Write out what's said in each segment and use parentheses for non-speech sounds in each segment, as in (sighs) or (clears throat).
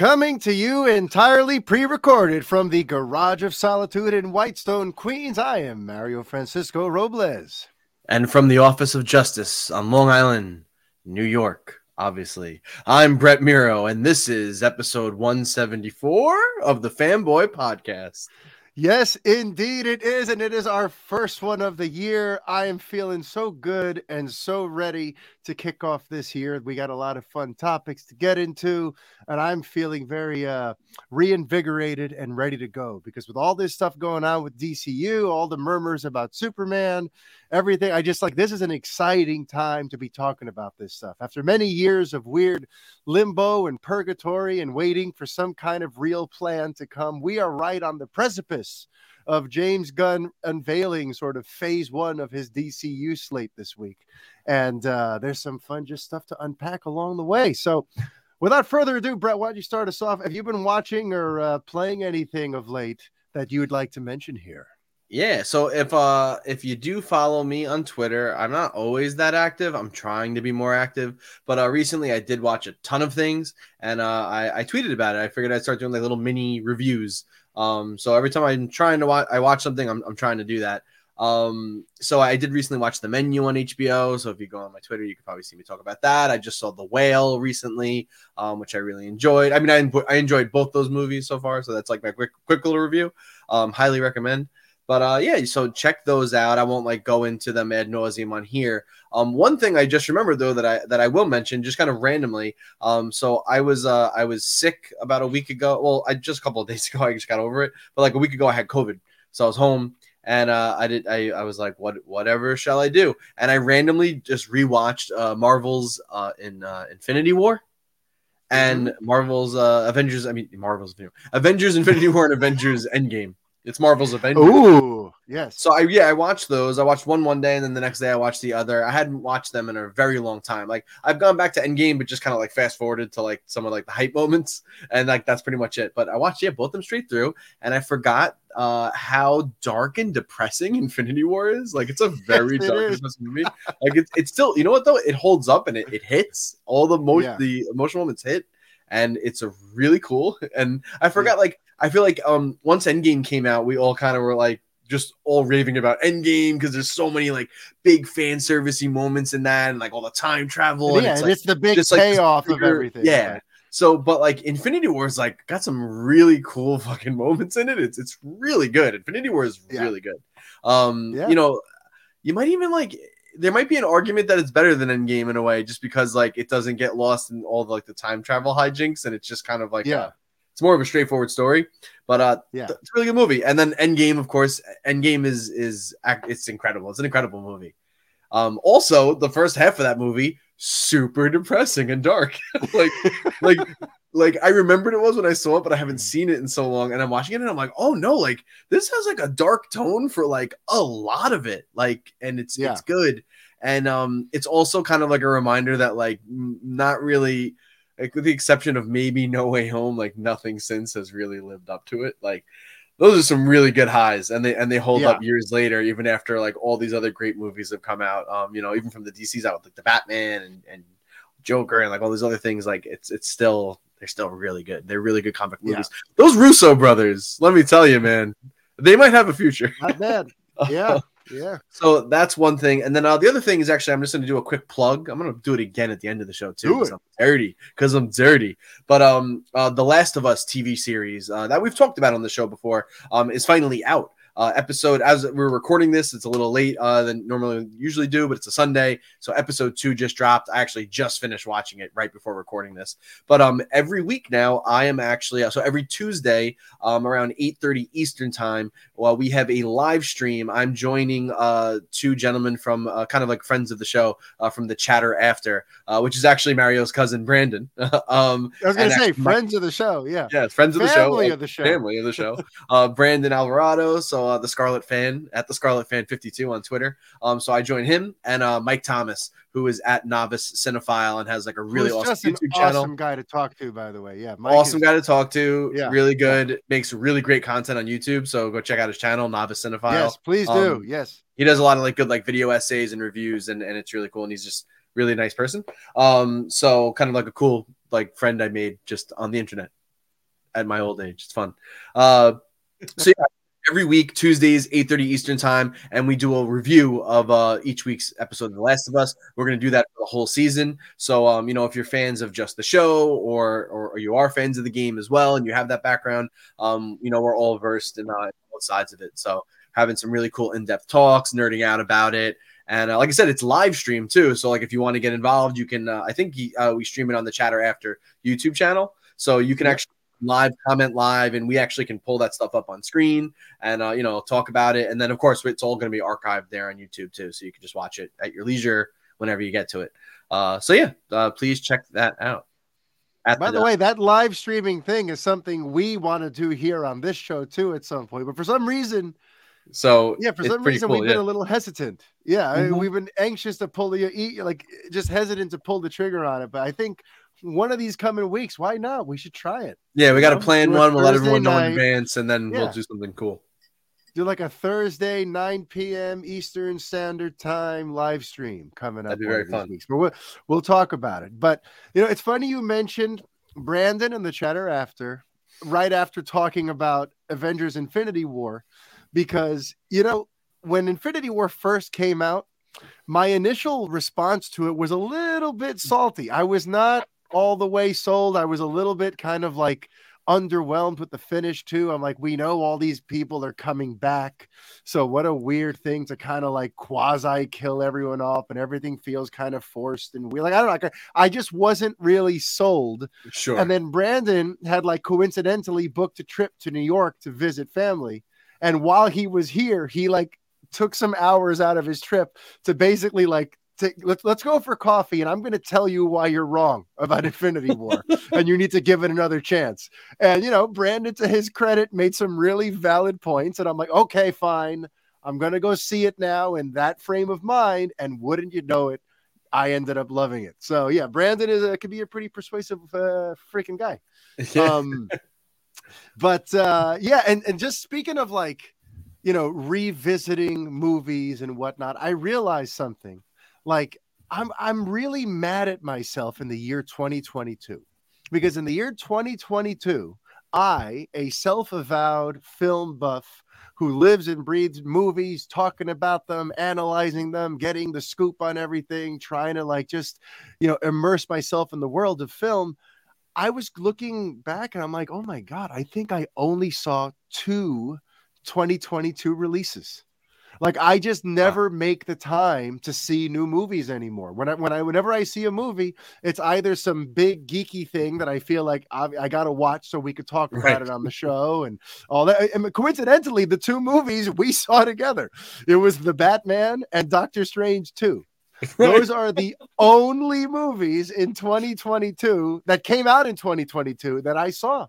Coming to you entirely pre recorded from the Garage of Solitude in Whitestone, Queens, I am Mario Francisco Robles. And from the Office of Justice on Long Island, New York, obviously, I'm Brett Miro, and this is episode 174 of the Fanboy Podcast. Yes, indeed it is. And it is our first one of the year. I am feeling so good and so ready to kick off this year. We got a lot of fun topics to get into, and I'm feeling very uh, reinvigorated and ready to go because with all this stuff going on with DCU, all the murmurs about Superman, everything, I just like this is an exciting time to be talking about this stuff. After many years of weird limbo and purgatory and waiting for some kind of real plan to come, we are right on the precipice of James Gunn unveiling sort of phase one of his DCU slate this week. And uh, there's some fun just stuff to unpack along the way. So, without further ado, Brett, why don't you start us off? Have you been watching or uh, playing anything of late that you would like to mention here? Yeah, so if uh if you do follow me on Twitter, I'm not always that active. I'm trying to be more active, but uh recently I did watch a ton of things and uh I, I tweeted about it. I figured I'd start doing like little mini reviews. Um so every time I'm trying to watch I watch something, I'm I'm trying to do that. Um, so I did recently watch The Menu on HBO. So if you go on my Twitter, you could probably see me talk about that. I just saw The Whale recently, um, which I really enjoyed. I mean, I, I enjoyed both those movies so far. So that's like my quick, quick little review. Um, highly recommend. But uh, yeah, so check those out. I won't like go into them ad nauseum on here. Um, one thing I just remembered though that I that I will mention just kind of randomly. Um, so I was uh I was sick about a week ago. Well, I just a couple of (laughs) days ago I just got over it, but like a week ago I had COVID, so I was home and uh, I did. I, I was like, what, whatever shall I do? And I randomly just rewatched uh, Marvel's uh, in uh, Infinity War, and mm-hmm. Marvel's uh, Avengers. I mean, Marvel's Avengers Infinity War and Avengers Endgame. It's Marvel's Avengers. Ooh, yes. So I yeah, I watched those. I watched one one day, and then the next day I watched the other. I hadn't watched them in a very long time. Like I've gone back to Endgame, but just kind of like fast forwarded to like some of like the hype moments, (laughs) and like that's pretty much it. But I watched yeah both of them straight through, and I forgot uh how dark and depressing (laughs) Infinity War is. Like it's a (laughs) very yes, dark movie. Like it's it's still you know what though it holds up and it, it hits all the most yeah. the emotional moments hit, and it's a really cool. And I forgot like I feel like um once Endgame came out, we all kind of were like just all raving about Endgame because there's so many like big fan servicey moments in that, and like all the time travel. And yeah, it's, like, it's the big just, payoff like, of everything. Yeah. Right? So, but like Infinity War is like got some really cool (laughs) fucking moments in it. It's it's really good. Infinity War is yeah. really good. Um, yeah. you know, you might even like there might be an argument that it's better than Endgame in a way, just because like it doesn't get lost in all the, like the time travel hijinks, and it's just kind of like yeah. A, it's more of a straightforward story, but uh, yeah, it's a really good movie. And then Endgame, of course, Endgame is is it's incredible. It's an incredible movie. Um, also, the first half of that movie super depressing and dark. (laughs) like, like, like I remembered it was when I saw it, but I haven't seen it in so long. And I'm watching it, and I'm like, oh no, like this has like a dark tone for like a lot of it. Like, and it's yeah. it's good. And um, it's also kind of like a reminder that like not really like with the exception of maybe No Way Home, like nothing since has really lived up to it. Like those are some really good highs, and they and they hold yeah. up years later, even after like all these other great movies have come out. Um, you know, even from the DC's out, like the Batman and, and Joker and like all these other things, like it's it's still they're still really good. They're really good comic movies. Yeah. Those Russo brothers, let me tell you, man, they might have a future. Not bad. (laughs) Yeah. Yeah. So that's one thing, and then uh, the other thing is actually I'm just going to do a quick plug. I'm going to do it again at the end of the show too. Because I'm dirty. Because I'm dirty. But um, uh, the Last of Us TV series uh, that we've talked about on the show before um is finally out uh, episode as we're recording this it's a little late uh, than normally usually do but it's a sunday so episode two just dropped i actually just finished watching it right before recording this but um every week now i am actually uh, so every tuesday um around 8 30 eastern time while we have a live stream i'm joining uh two gentlemen from uh, kind of like friends of the show uh, from the chatter after uh, which is actually mario's cousin brandon. (laughs) Um i was gonna say friends my, of the show yeah. Yeah friends of the show. Family of the show. family of the show. (laughs) Uh brandon alvarado so uh, the Scarlet Fan at the Scarlet Fan 52 on Twitter. Um, so I joined him and uh, Mike Thomas, who is at Novice Cinephile and has like a really awesome YouTube channel. Awesome guy to talk to, by the way. Yeah, Mike awesome is- guy to talk to. Yeah, really good. Yeah. Makes really great content on YouTube. So go check out his channel, Novice Cinephile. Yes, please do. Um, yes, he does a lot of like good like video essays and reviews, and and it's really cool. And he's just really nice person. Um, so kind of like a cool like friend I made just on the internet. at my old age. It's fun. Uh, so yeah, every week Tuesdays, 8:30 Eastern time, and we do a review of uh, each week's episode of The Last of Us. We're gonna do that for the whole season. So um, you know, if you're fans of just the show or, or or you are fans of the game as well, and you have that background, um, you know, we're all versed in uh, both sides of it. So having some really cool in-depth talks, nerding out about it. And uh, like I said, it's live stream too. So like if you want to get involved, you can. Uh, I think uh, we stream it on the Chatter After YouTube channel, so you can actually live comment live, and we actually can pull that stuff up on screen and uh, you know talk about it. And then of course it's all going to be archived there on YouTube too, so you can just watch it at your leisure whenever you get to it. Uh, so yeah, uh, please check that out. At By the, the way, that live streaming thing is something we want to do here on this show too at some point, but for some reason so yeah, for some reason cool, we've yeah. been a little hesitant. Yeah, mm-hmm. I mean, we've been anxious to pull the like just hesitant to pull the trigger on it. But I think one of these coming weeks, why not? We should try it. Yeah, we got to plan one. We'll let everyone know in advance, and then yeah. we'll do something cool. Do like a Thursday, 9 p.m. Eastern Standard Time live stream coming up. That'd be very fun. Weeks. But we'll, we'll talk about it. But you know, it's funny you mentioned Brandon and the chatter after, right after talking about Avengers Infinity War because you know when Infinity War first came out, my initial response to it was a little bit salty. I was not all the way sold. I was a little bit kind of like underwhelmed with the finish too. I'm like, we know all these people are coming back. So what a weird thing to kind of like quasi kill everyone off and everything feels kind of forced and weird. Like, I don't know. I just wasn't really sold. Sure. And then Brandon had like coincidentally booked a trip to New York to visit family. And while he was here, he like took some hours out of his trip to basically like let's let's go for coffee and I'm going to tell you why you're wrong about (laughs) Infinity War and you need to give it another chance. And you know, Brandon to his credit made some really valid points and I'm like, "Okay, fine. I'm going to go see it now in that frame of mind." And wouldn't you know it, I ended up loving it. So, yeah, Brandon is a, could be a pretty persuasive uh, freaking guy. (laughs) Um but uh, yeah, and and just speaking of like, you know, revisiting movies and whatnot, I realized something. Like, I'm I'm really mad at myself in the year 2022 because in the year 2022, I, a self-avowed film buff who lives and breathes movies, talking about them, analyzing them, getting the scoop on everything, trying to like just, you know, immerse myself in the world of film. I was looking back and I'm like, oh my God, I think I only saw two 2022 releases. Like I just never wow. make the time to see new movies anymore. When I when I whenever I see a movie, it's either some big geeky thing that I feel like I, I got to watch so we could talk about right. it on the show and all that. And coincidentally, the two movies (laughs) we saw together, it was the Batman and Doctor Strange 2. (laughs) Those are the only movies in 2022 that came out in 2022 that I saw.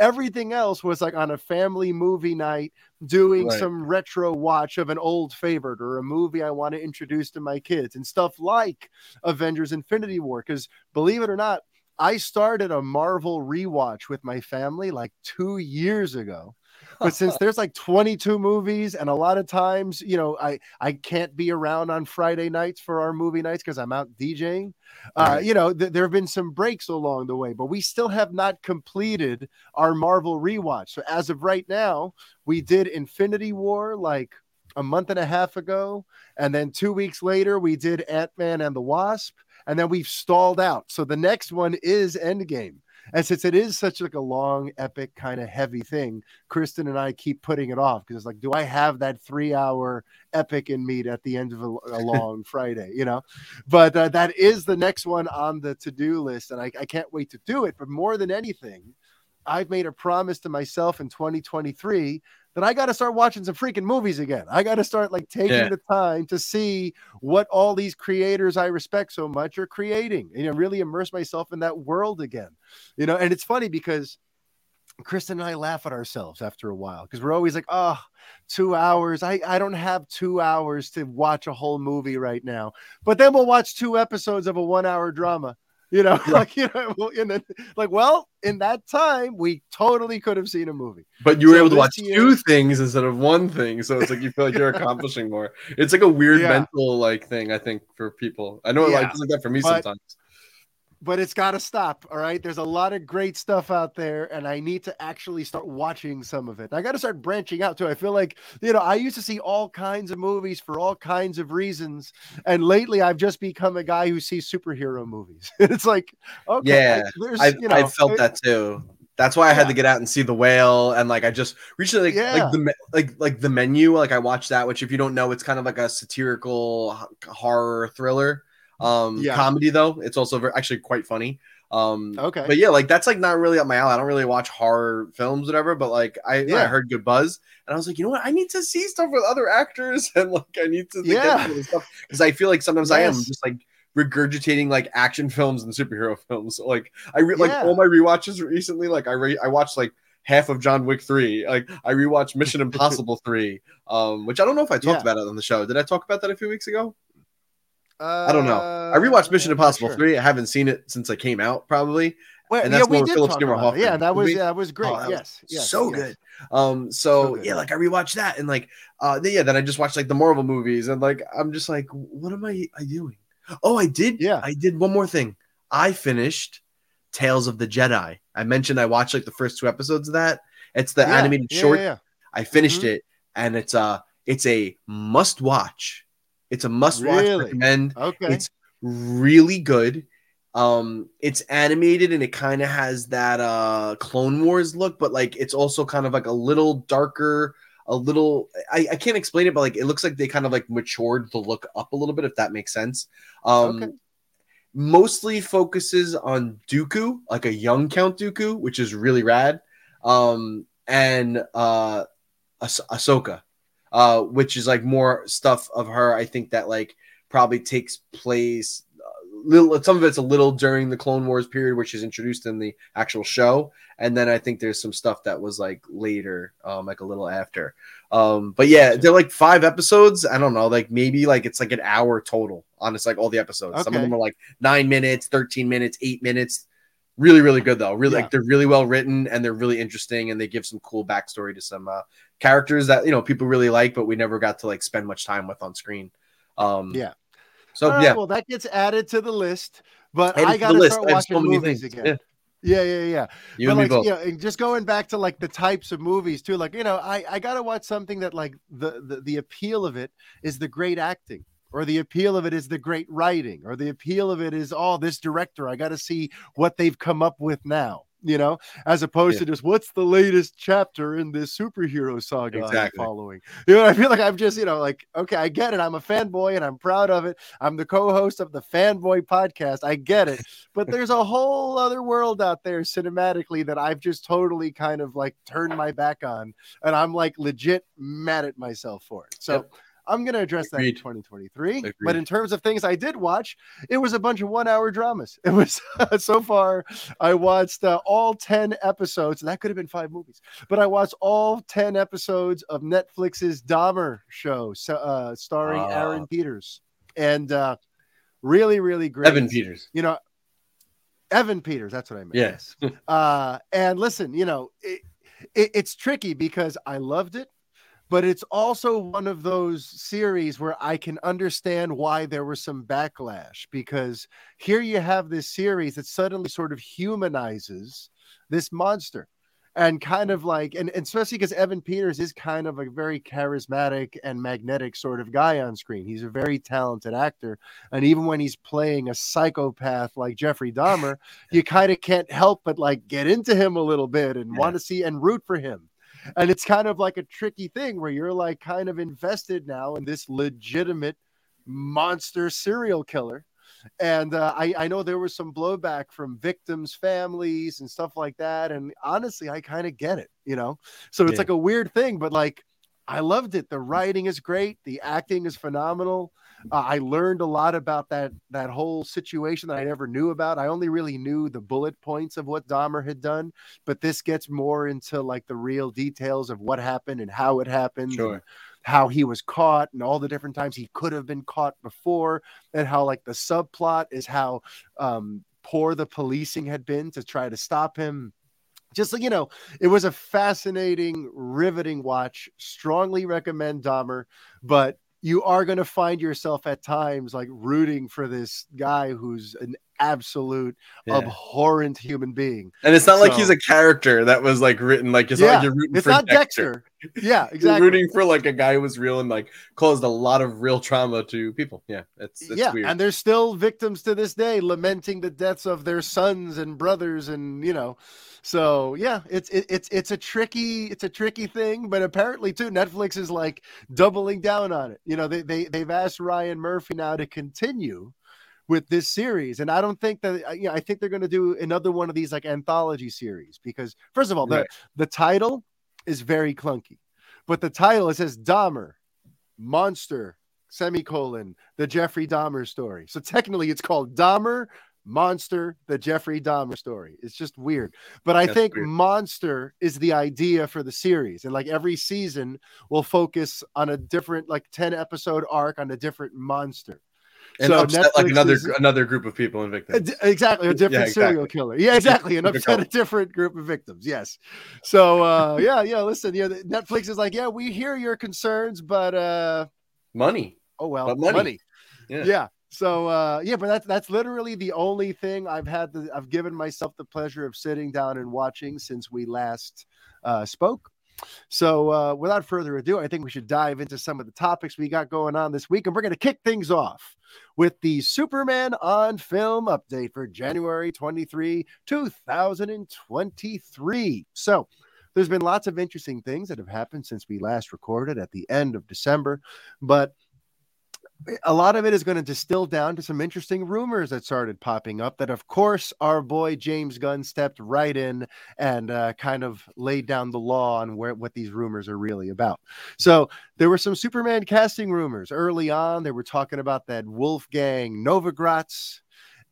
Everything else was like on a family movie night, doing right. some retro watch of an old favorite or a movie I want to introduce to my kids and stuff like Avengers Infinity War. Because believe it or not, I started a Marvel rewatch with my family like two years ago but since there's like 22 movies and a lot of times you know i i can't be around on friday nights for our movie nights because i'm out djing uh, you know th- there have been some breaks along the way but we still have not completed our marvel rewatch. So as of right now we did infinity war like a month and a half ago and then two weeks later we did ant-man and the wasp and then we've stalled out. So the next one is endgame and since it is such like a long, epic, kind of heavy thing, Kristen and I keep putting it off because it's like, do I have that three hour epic in me at the end of a, a (laughs) long Friday, you know? But uh, that is the next one on the to do list. And I, I can't wait to do it. But more than anything, I've made a promise to myself in 2023 that I got to start watching some freaking movies again. I got to start like taking yeah. the time to see what all these creators I respect so much are creating and you know, really immerse myself in that world again. You know, and it's funny because Kristen and I laugh at ourselves after a while because we're always like, oh, two hours. I, I don't have two hours to watch a whole movie right now. But then we'll watch two episodes of a one hour drama you know, (laughs) yeah. like you know, and then like, well, in that time, we totally could have seen a movie. But you were so able to watch year... two things instead of one thing, so it's like you feel like you're (laughs) accomplishing more. It's like a weird yeah. mental like thing, I think, for people. I know yeah. like, it's like that for me but, sometimes. But it's got to stop. All right. There's a lot of great stuff out there, and I need to actually start watching some of it. I got to start branching out too. I feel like, you know, I used to see all kinds of movies for all kinds of reasons. And lately I've just become a guy who sees superhero movies. (laughs) it's like, okay. Yeah. I, you know, I felt it, that too. That's why I had yeah. to get out and see the whale, and like I just recently, like, yeah. like the like like the menu, like I watched that. Which, if you don't know, it's kind of like a satirical horror thriller um yeah. comedy though. It's also very, actually quite funny. Um okay. But yeah, like that's like not really up my alley. I don't really watch horror films, whatever, but like I, yeah. I heard good buzz and I was like, you know what? I need to see stuff with other actors (laughs) and like I need to yeah. stuff because I feel like sometimes yes. I am just like regurgitating like action films and superhero (laughs) films. So, like I re- yeah. like all my rewatches recently, like I re- I watched like half of John Wick 3. Like I rewatched Mission (laughs) Impossible 3, um, which I don't know if I talked yeah. about it on the show. Did I talk about that a few weeks ago? Uh, I don't know. I rewatched Mission Impossible sure. three. I haven't seen it since I came out, probably. Well, and that's yeah, we did Philip Seymour Hoffman. Yeah, that was yeah, that was great. Oh, that yes, was yes, so yes. good. Um, so, so good. yeah, like I rewatched that, and like, uh, yeah, then I just watched like the Marvel movies, and like I'm just like, what am I, I doing? Oh, I did. Yeah, I did one more thing. I finished Tales of the Jedi. I mentioned I watched like the first two episodes of that. It's the yeah, animated yeah, short. Yeah, I finished mm-hmm. it, and it's uh it's a must watch. It's a must watch. Really? Recommend. Okay. It's really good. Um, it's animated and it kind of has that uh Clone Wars look, but like it's also kind of like a little darker, a little I, I can't explain it, but like it looks like they kind of like matured the look up a little bit, if that makes sense. Um okay. mostly focuses on Dooku, like a young Count Dooku, which is really rad. Um and uh ah- Ahsoka uh, which is like more stuff of her. I think that like probably takes place. Uh, little, some of it's a little during the Clone Wars period, which is introduced in the actual show, and then I think there's some stuff that was like later, um, like a little after. Um, but yeah, they're like five episodes. I don't know, like maybe like it's like an hour total on it's like all the episodes. Okay. Some of them are like nine minutes, 13 minutes, eight minutes. Really, really good though. Really, yeah. like they're really well written and they're really interesting and they give some cool backstory to some uh, characters that you know people really like, but we never got to like spend much time with on screen. Um, yeah. So right, yeah, well, that gets added to the list. But added I got to start watching so movies again. Yeah. (laughs) Yeah, yeah, yeah. You but like, you know, just going back to like the types of movies too. Like, you know, I I gotta watch something that like the, the the appeal of it is the great acting, or the appeal of it is the great writing, or the appeal of it is oh this director. I got to see what they've come up with now you know, as opposed yeah. to just what's the latest chapter in this superhero saga exactly. I'm following. You know, I feel like I'm just, you know, like, okay, I get it. I'm a fanboy and I'm proud of it. I'm the co-host of the Fanboy podcast. I get it. But there's a whole other world out there cinematically that I've just totally kind of like turned my back on. And I'm like legit mad at myself for it. So yep. I'm going to address Agreed. that in 2023. Agreed. But in terms of things I did watch, it was a bunch of one hour dramas. (laughs) It was so far, I watched uh, all 10 episodes. That could have been five movies, but I watched all 10 episodes of Netflix's Dahmer show, uh, starring uh, Aaron Peters. And uh, really, really great. Evan Peters. You know, Evan Peters. That's what I meant. Yes. (laughs) uh, and listen, you know, it, it, it's tricky because I loved it but it's also one of those series where I can understand why there was some backlash because here you have this series that suddenly sort of humanizes this monster and kind of like and, and especially because Evan Peters is kind of a very charismatic and magnetic sort of guy on screen. He's a very talented actor, and even when he's playing a psychopath like Jeffrey (laughs) Dahmer, you kind of can't help but like get into him a little bit and yeah. want to see and root for him and it's kind of like a tricky thing where you're like kind of invested now in this legitimate monster serial killer. And uh, I, I know there was some blowback from victims families and stuff like that. And honestly i kind of get it you know? So it's yeah. like a weird thing but like i loved it. The writing is great. The acting is phenomenal uh, I learned a lot about that that whole situation that I never knew about. I only really knew the bullet points of what Dahmer had done, but this gets more into like the real details of what happened and how it happened. Sure. How he was caught and all the different times he could have been caught before, and how like the subplot is how um, poor the policing had been to try to stop him just like you know, it was a fascinating, riveting watch. Strongly recommend Dahmer, but you are going to find yourself at times like rooting for this guy who's an absolute Yeah. abhorrent human being. And it's not like he's a character that was like written like it's not Yeah, like you're rooting It's for not Dexter. Dexter. Yeah, (laughs) You're exactly. rooting for like a guy who was real and like caused a lot of real trauma to people. Yeah, it's, it's yeah, weird. and there's still victims to this day lamenting the deaths of their sons and brothers, and you know, so yeah, it's it, it's it's a tricky it's a tricky thing, but apparently too, Netflix is like doubling down on it. You know, they they they've asked Ryan Murphy now to continue with this series, and I don't think that uh, you know I think they're going to do another one of these like anthology series because first of all, the the title is very clunky, but the title it says Dahmer, monster semicolon the Jeffrey Dahmer story. So technically, it's called Dahmer Monster, the Jeffrey Dahmer story. It's just weird, but I That's think weird. monster is the idea for the series, and like every season will focus on a different like ten episode arc on a different monster. and so upset like another is- another group of people Uh, victims. Exactly, a (laughs) Yeah, different serial killer. Yeah, (laughs) exactly, and upset a Different different group of victims. Yes. So uh, (laughs) yeah, yeah. Listen, yeah, Netflix is like, yeah, we hear your concerns, but uh, Money. oh well, But money. money. Yeah. Yeah. So uh, yeah, but that's that's literally the only thing I've had. The, I've given myself the pleasure of sitting down and watching since we last uh, spoke. So uh, without further ado, I think we should dive into some of the topics we got going on this week, and we're going to kick things off with the Superman on film update for January 23, 2023. So there's been lots of interesting things that have happened since we last recorded at the end of December, but a lot of it is going to distill down to some interesting rumors that started popping up that of course our boy james gunn stepped right in and uh, kind of laid down the law on where what these rumors are really about. So there were some superman casting rumors early on. They were talking about that wolfgang novogratz.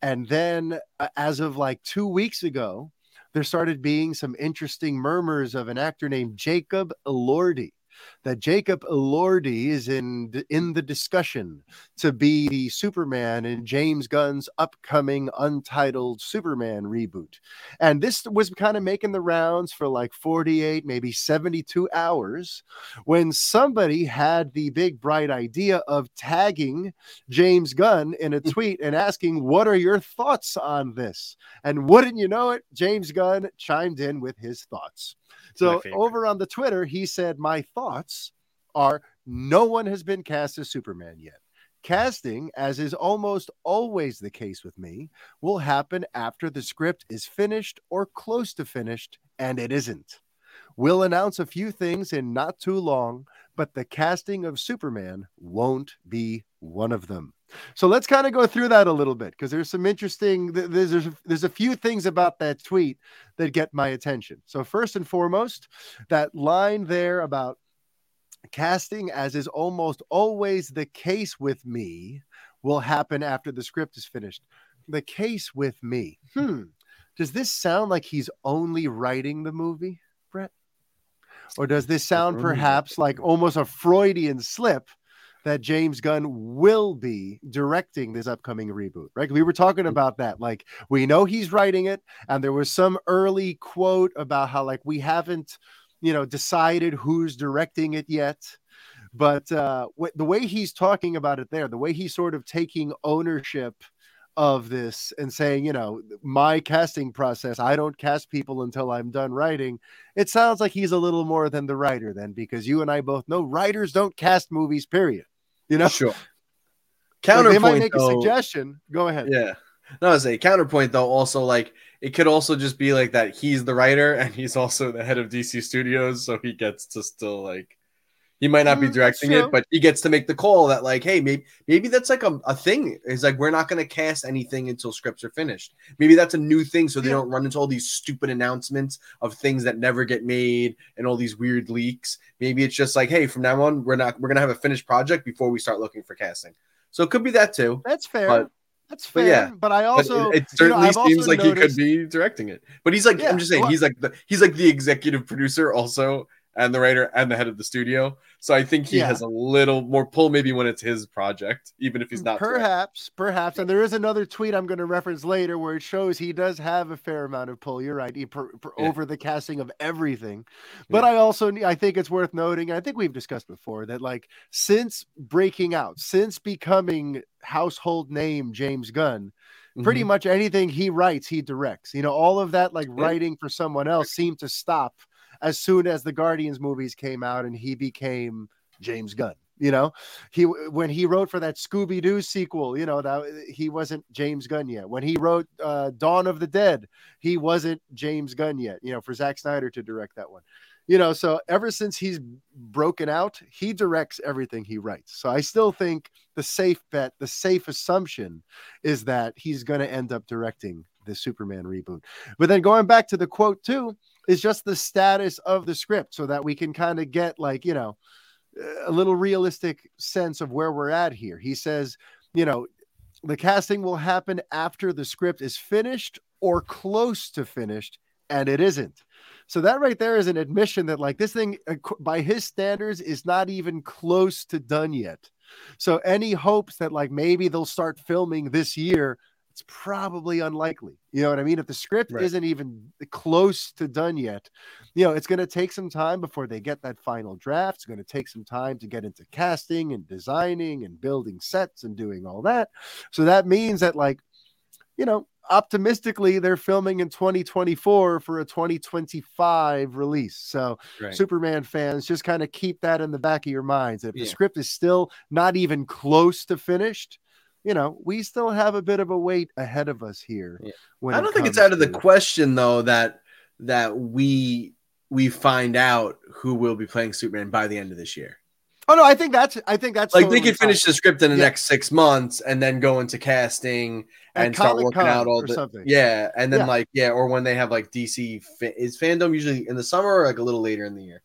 And then uh, as of like two weeks ago there started being some interesting murmurs of an actor named jacob elordi that Jacob Elordi is in in the discussion to be the Superman in James Gunn's upcoming untitled Superman reboot. And this was kind of making the rounds for like 48, maybe 72 hours when somebody had the big bright idea of tagging James Gunn in a mm. tweet and asking, What are your thoughts on this? And wouldn't you know it, James Gunn chimed in with his thoughts. So over on the Twitter, he said, My thoughts are no one has been cast as Superman yet. Casting, as is almost always the case with me, will happen after the script is finished or close to finished, and it isn't. We'll announce a few things in not too long, but the casting of Superman won't be one of them. So let's kind of go through that a little bit because there's some interesting there's, there's there's a few things about that tweet that get my attention. So first and foremost, that line there about casting as is almost always the case with me will happen after the script is finished. The case with me. Hmm. Does this sound like he's only writing the movie, Brett? Or does this sound perhaps like almost a Freudian slip that James Gunn will be directing this upcoming reboot, right? We were talking about that. Like, we know he's writing it, and there was some early quote about how, like, we haven't, you know, decided who's directing it yet. But uh, the way he's talking about it there, the way he's sort of taking ownership of this and saying, you know, my casting process, I don't cast people until I'm done writing. It sounds like he's a little more than the writer, then, because you and I both know writers don't cast movies, period. (laughs) You know, Sure. Like, Counterpoint. they might make a suggestion. Go ahead. Yeah. No, I say counterpoint though. Also, like it could also just be like that. He's the writer and he's also the head of DC Studios, so he gets to still like. He might not be Mm, directing it, but he gets to make the call that like, hey, maybe maybe that's like a, a thing. It's like we're not going to cast anything until scripts are finished. Maybe that's a new thing, so they Yeah. don't run into all these stupid announcements of things that never get made and all these weird leaks. Maybe it's just like, hey, from now on, we're not we're gonna have a finished project before we start looking for casting. So it could be that too. That's fair. But- That's but fair. yeah. But I But also, it, it you know, certainly seems like he could be directing it. But he's like, Yeah, I'm just saying, well- he's like the he's like the executive producer also, and the writer and the head of the studio. So I think he Yeah. has a little more pull, maybe when it's his project, even if he's not. Perhaps, perhaps, and there is another tweet I'm going to reference later where it shows he does have a fair amount of pull. You're right, he per, per- Yeah. over the casting of everything. But I also, I think it's worth noting. I think we've discussed before that, like, since breaking out, since becoming household name James Gunn, pretty Mhm. much anything he writes, he directs. You know, all of that like Yeah. writing for someone else seemed to stop as soon as the Guardians movies came out and he became James Gunn. You know, he when he wrote for that Scooby Doo sequel, you know that he wasn't James Gunn yet. When he wrote uh, Dawn of the Dead, he wasn't James Gunn yet. You know, for Zack Snyder to direct that one. You know, so ever since he's broken out, he directs everything he writes. So I still think the safe bet, the safe assumption is that he's going to end up directing the Superman reboot. But then going back to the quote too is just the status of the script so that we can kind of get like, you know, a little realistic sense of where we're at here. He says, you know, the casting will happen after the script is finished or close to finished and it isn't. So that right there is an admission that like this thing uh, by his standards is not even close to done yet. So any hopes that like maybe they'll start filming this year, it's probably unlikely. You know what I mean? If the script Right. isn't even close to done yet, you know, it's going to take some time before they get that final draft. It's going to take some time to get into casting and designing and building sets and doing all that. So that means that like, you know, optimistically they're filming in 2024 for a 2025 release. So Right. Superman fans, just kind of keep that in the back of your minds. If the script is still not even close to finished, you know, we still have a bit of a wait ahead of us here. Yeah. I don't think it's out of the question though that that we we find out who will be playing Superman by the end of this year. Oh no, I think that's I think that's Like they totally could finish the script in the Yeah. next six months and then go into casting At and start working out all the something. yeah, and then Yeah. like yeah, or when they have like DC is FanDome usually in the summer or like a little later in the year.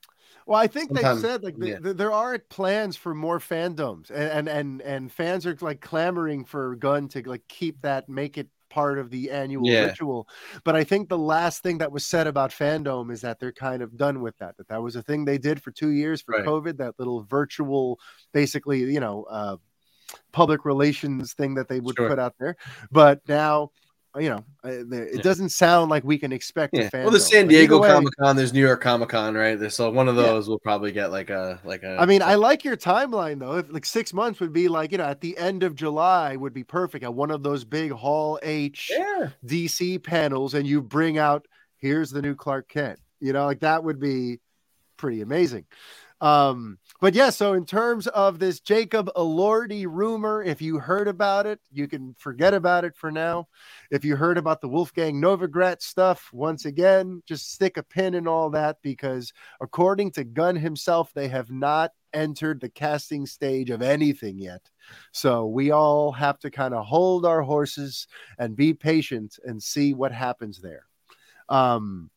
Well, I think Sometime- they said like yeah. the- there are plans for more FanDomes, and, and and and fans are like clamoring for Gunn to like keep that, make it part of the annual Yeah. ritual. But I think the last thing that was said about FanDome is that they're kind of done with that. That that was a thing they did for two years for Right. COVID. That little virtual, basically, you know, uh, public relations thing that they would Sure. put out there. But now. You know, uh, it doesn't sound like we can expect. Yeah. A Well, the. San Diego Comic Con, there's New York Comic Con, right? There's so one of Yeah. those will probably get like a like a. I mean, I like your timeline though. If like six months would be like, you know, at the end of July would be perfect at one of those big Hall H yeah. DC panels, and you bring out here's the new Clark Kent. You know, like that would be pretty amazing. Um, but yeah, so in terms of this Jacob Elordi rumor, if you heard about it, you can forget about it for now. If you heard about the Wolfgang Novogratz stuff, once again, just stick a pin in all that because according to Gunn himself, they have not entered the casting stage of anything yet. So we all have to kind of hold our horses and be patient and see what happens there. Um,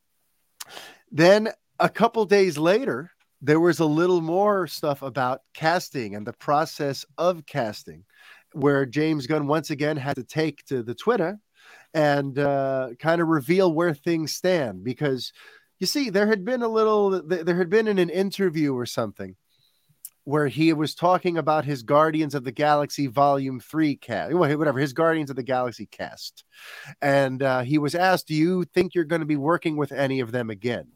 then a couple days later, there was a little more stuff about casting and the process of casting, where James Gunn once again had to take to the Twitter and uh, kind of reveal where things stand because you see there had been a little there had been in an interview or something where he was talking about his Guardians of the Galaxy Volume 3 cast, whatever, his Guardians of the Galaxy cast. And uh, he was asked, Do you think you're going to be working with any of them again?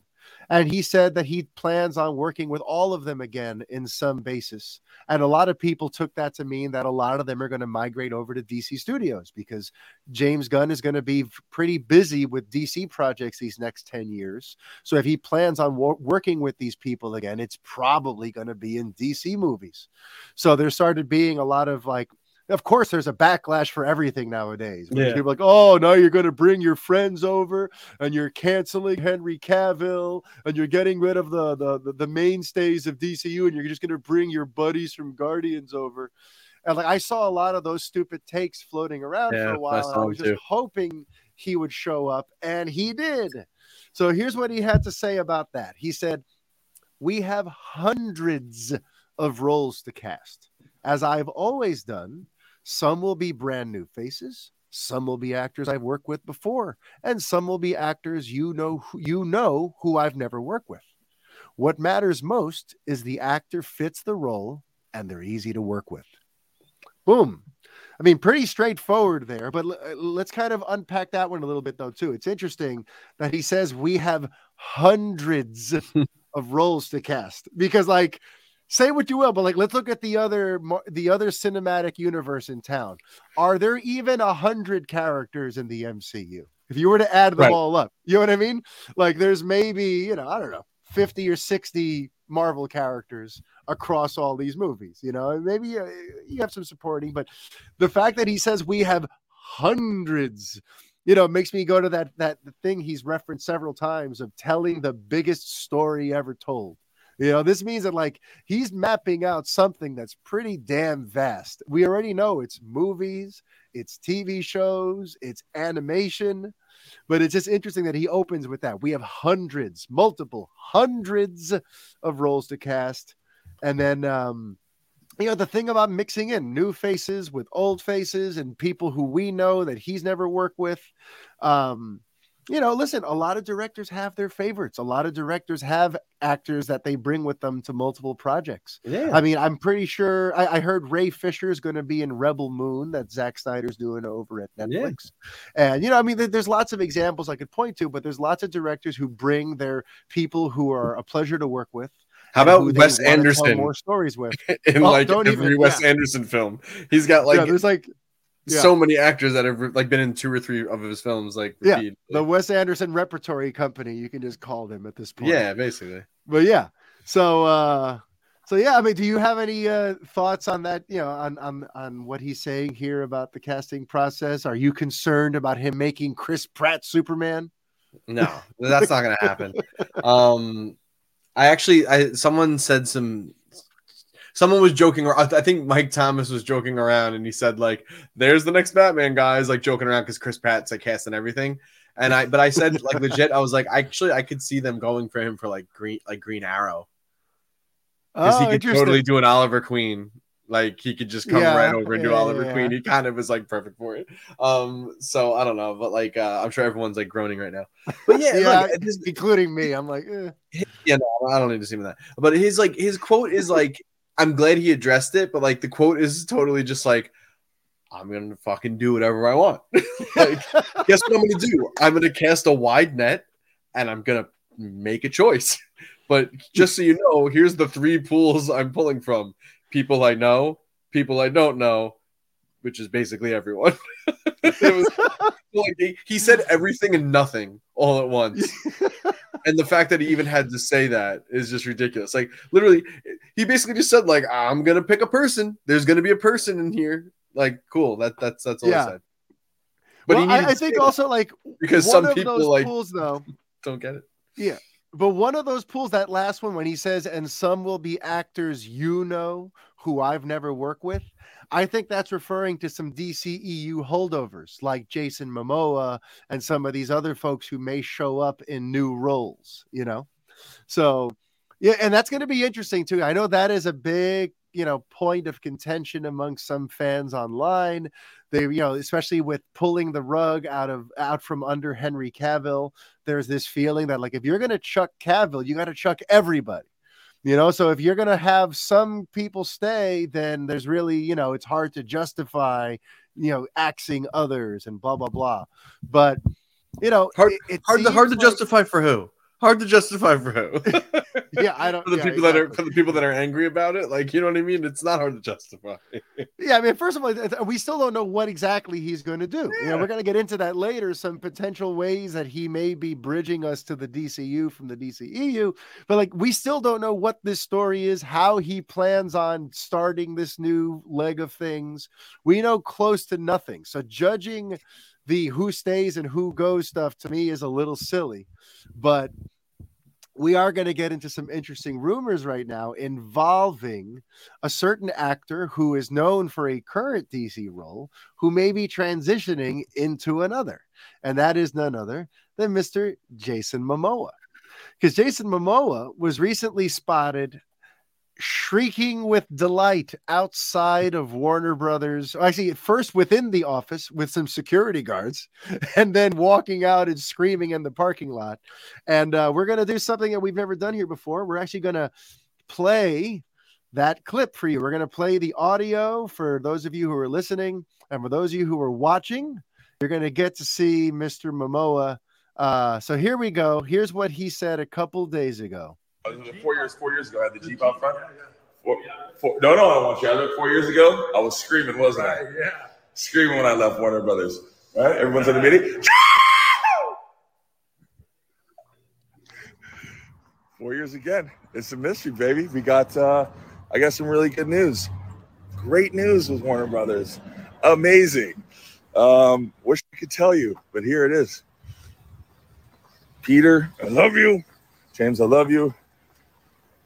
And he said that he plans on working with all of them again in some basis. And a lot of people took that to mean that a lot of them are going to migrate over to DC Studios because James Gunn is going to be pretty busy with DC projects these next 10 years. So if he plans on wo- working with these people again, it's probably going to be in DC movies. So there started being a lot of like, of course, there's a backlash for everything nowadays. Yeah. People are like, oh, now you're going to bring your friends over and you're canceling Henry Cavill and you're getting rid of the, the, the, mainstays of DCU and you're just going to bring your buddies from Guardians over. And like, I saw a lot of those stupid takes floating around Yeah, for a while. and I was just too. hoping he would show up, and he did. So here's what he had to say about that. He said, We have hundreds of roles to cast. As I've always done, some will be brand new faces, some will be actors I've worked with before, and some will be actors you know who, you know who I've never worked with. What matters most is the actor fits the role and they're easy to work with. Boom. I mean, pretty straightforward there, but l- uh, let's kind of unpack that one a little bit, though, too. It's interesting that he says we have hundreds (laughs) of roles to cast because, like, say what you will, but like let's look at the other the other cinematic universe in town. Are there even a hundred characters in the MCU? If you were to add them right. all up, you know what I mean? Like there's maybe you know I don't know fifty or sixty Marvel characters across all these movies. You know, maybe uh, you have some supporting, but the fact that he says we have hundreds you know, it makes me go to that that thing he's referenced several times of telling the biggest story ever told. You know, this means that like he's mapping out something that's pretty damn vast. We already know it's movies, it's TV shows, it's animation, but it's just interesting that he opens with that. We have hundreds, multiple hundreds of roles to cast. And then um you know the thing about mixing in new faces with old faces and people who we know that he's never worked with um you know, listen, a lot of directors have their favorites. A lot of directors have actors that they bring with them to multiple projects. Yeah. I mean, I'm pretty sure I, I heard Ray Fisher is going to be in Rebel Moon that Zack Snyder's doing over at Netflix. Yeah. And, you know, I mean, there's lots of examples I could point to, but there's lots of directors who bring their people who are a pleasure to work with. How about Wes Anderson? More stories with (laughs) in oh, like every even, Wes yeah. Anderson film. He's got like yeah, there's like yeah. so many actors that have like been in two or three of his films. Like yeah, the Wes Anderson Repertory Company. You can just call them at this point. Yeah, basically. But yeah, so uh so yeah, I mean, do you have any uh, thoughts on that? You know, on on on what he's saying here about the casting process? Are you concerned about him making Chris Pratt Superman? No, that's not going to happen. (laughs) um, I actually, I someone said some someone was joking or I think Mike Thomas was joking around and he said like there's the next Batman guys like joking around because Chris Pratt's like casting everything and I but I said like (laughs) legit I was like actually I could see them going for him for like green like Green Arrow because oh, he could totally do an Oliver Queen like he could just come yeah, right over and yeah, do Oliver yeah, Queen. He kind of is like perfect for it. Um, so I don't know, but like uh, I'm sure everyone's like groaning right now. But yeah, (laughs) yeah including me. I'm like, eh. yeah, no, I don't need to see him that. But his like his quote is like I'm glad he addressed it, but like the quote is totally just like, I'm gonna fucking do whatever I want. (laughs) like, guess what I'm gonna do? I'm gonna cast a wide net and I'm gonna make a choice. (laughs) But just so you know, here's the three pools I'm pulling from: people I know, people I don't know, which is basically everyone. (laughs) was, like, he, he said everything and nothing all at once. (laughs) and the fact that he even had to say that is just ridiculous. Like literally, he basically just said like, "I'm gonna pick a person. There's gonna be a person in here." Like, cool. That that's that's all yeah. I said. But well, I, I think also like because some people like pools though (laughs) don't get it. Yeah. But one of those pools, that last one, when he says, and some will be actors you know who I've never worked with, I think that's referring to some DCEU holdovers like Jason Momoa and some of these other folks who may show up in new roles, you know? So, yeah, and that's going to be interesting too. I know that is a big, you know, point of contention among some fans online. They, you know, especially with pulling the rug out of out from under Henry Cavill, there's this feeling that like if you're going to chuck Cavill, you got to chuck everybody you know so if you're going to have some people stay then there's really you know it's hard to justify you know axing others and blah blah blah. But you know hard it, it hard, to, hard to like, justify for who hard to justify for who? (laughs) yeah, I don't. for the yeah, people exactly. that are for the people that are angry about it, like you know what I mean. It's not hard to justify. (laughs) yeah, I mean, first of all, we still don't know what exactly he's going to do. Yeah. You know, we're going to get into that later. Some potential ways that he may be bridging us to the DCU from the DCEU, but like we still don't know what this story is, how he plans on starting this new leg of things. We know close to nothing. So judging the who stays and who goes stuff to me is a little silly, but we are going to get into some interesting rumors right now involving a certain actor who is known for a current DC role who may be transitioning into another. And that is none other than Mr. Jason Momoa. Because Jason Momoa was recently spotted shrieking with delight outside of Warner Brothers. I Actually, first within the office with some security guards, (laughs) and then walking out and screaming in the parking lot. And uh, we're going to do something that we've never done here before. We're actually going to play that clip for you. We're going to play the audio for those of you who are listening, and for those of you who are watching, you're going to get to see Mr. Momoa. Uh, so here we go. Here's what he said a couple days ago four years, four years ago, I had the Jeep out front. Four, four, no, no, I want you. I four years ago. I was screaming, wasn't I? Yeah. Screaming when I left Warner Brothers. Right? Everyone's in the meeting. (laughs) Four years again. It's a mystery, baby. We got, uh, I got some really good news. Great news with Warner Brothers. Amazing. Um, wish I could tell you, but here it is. Peter, I love you. James, I love you.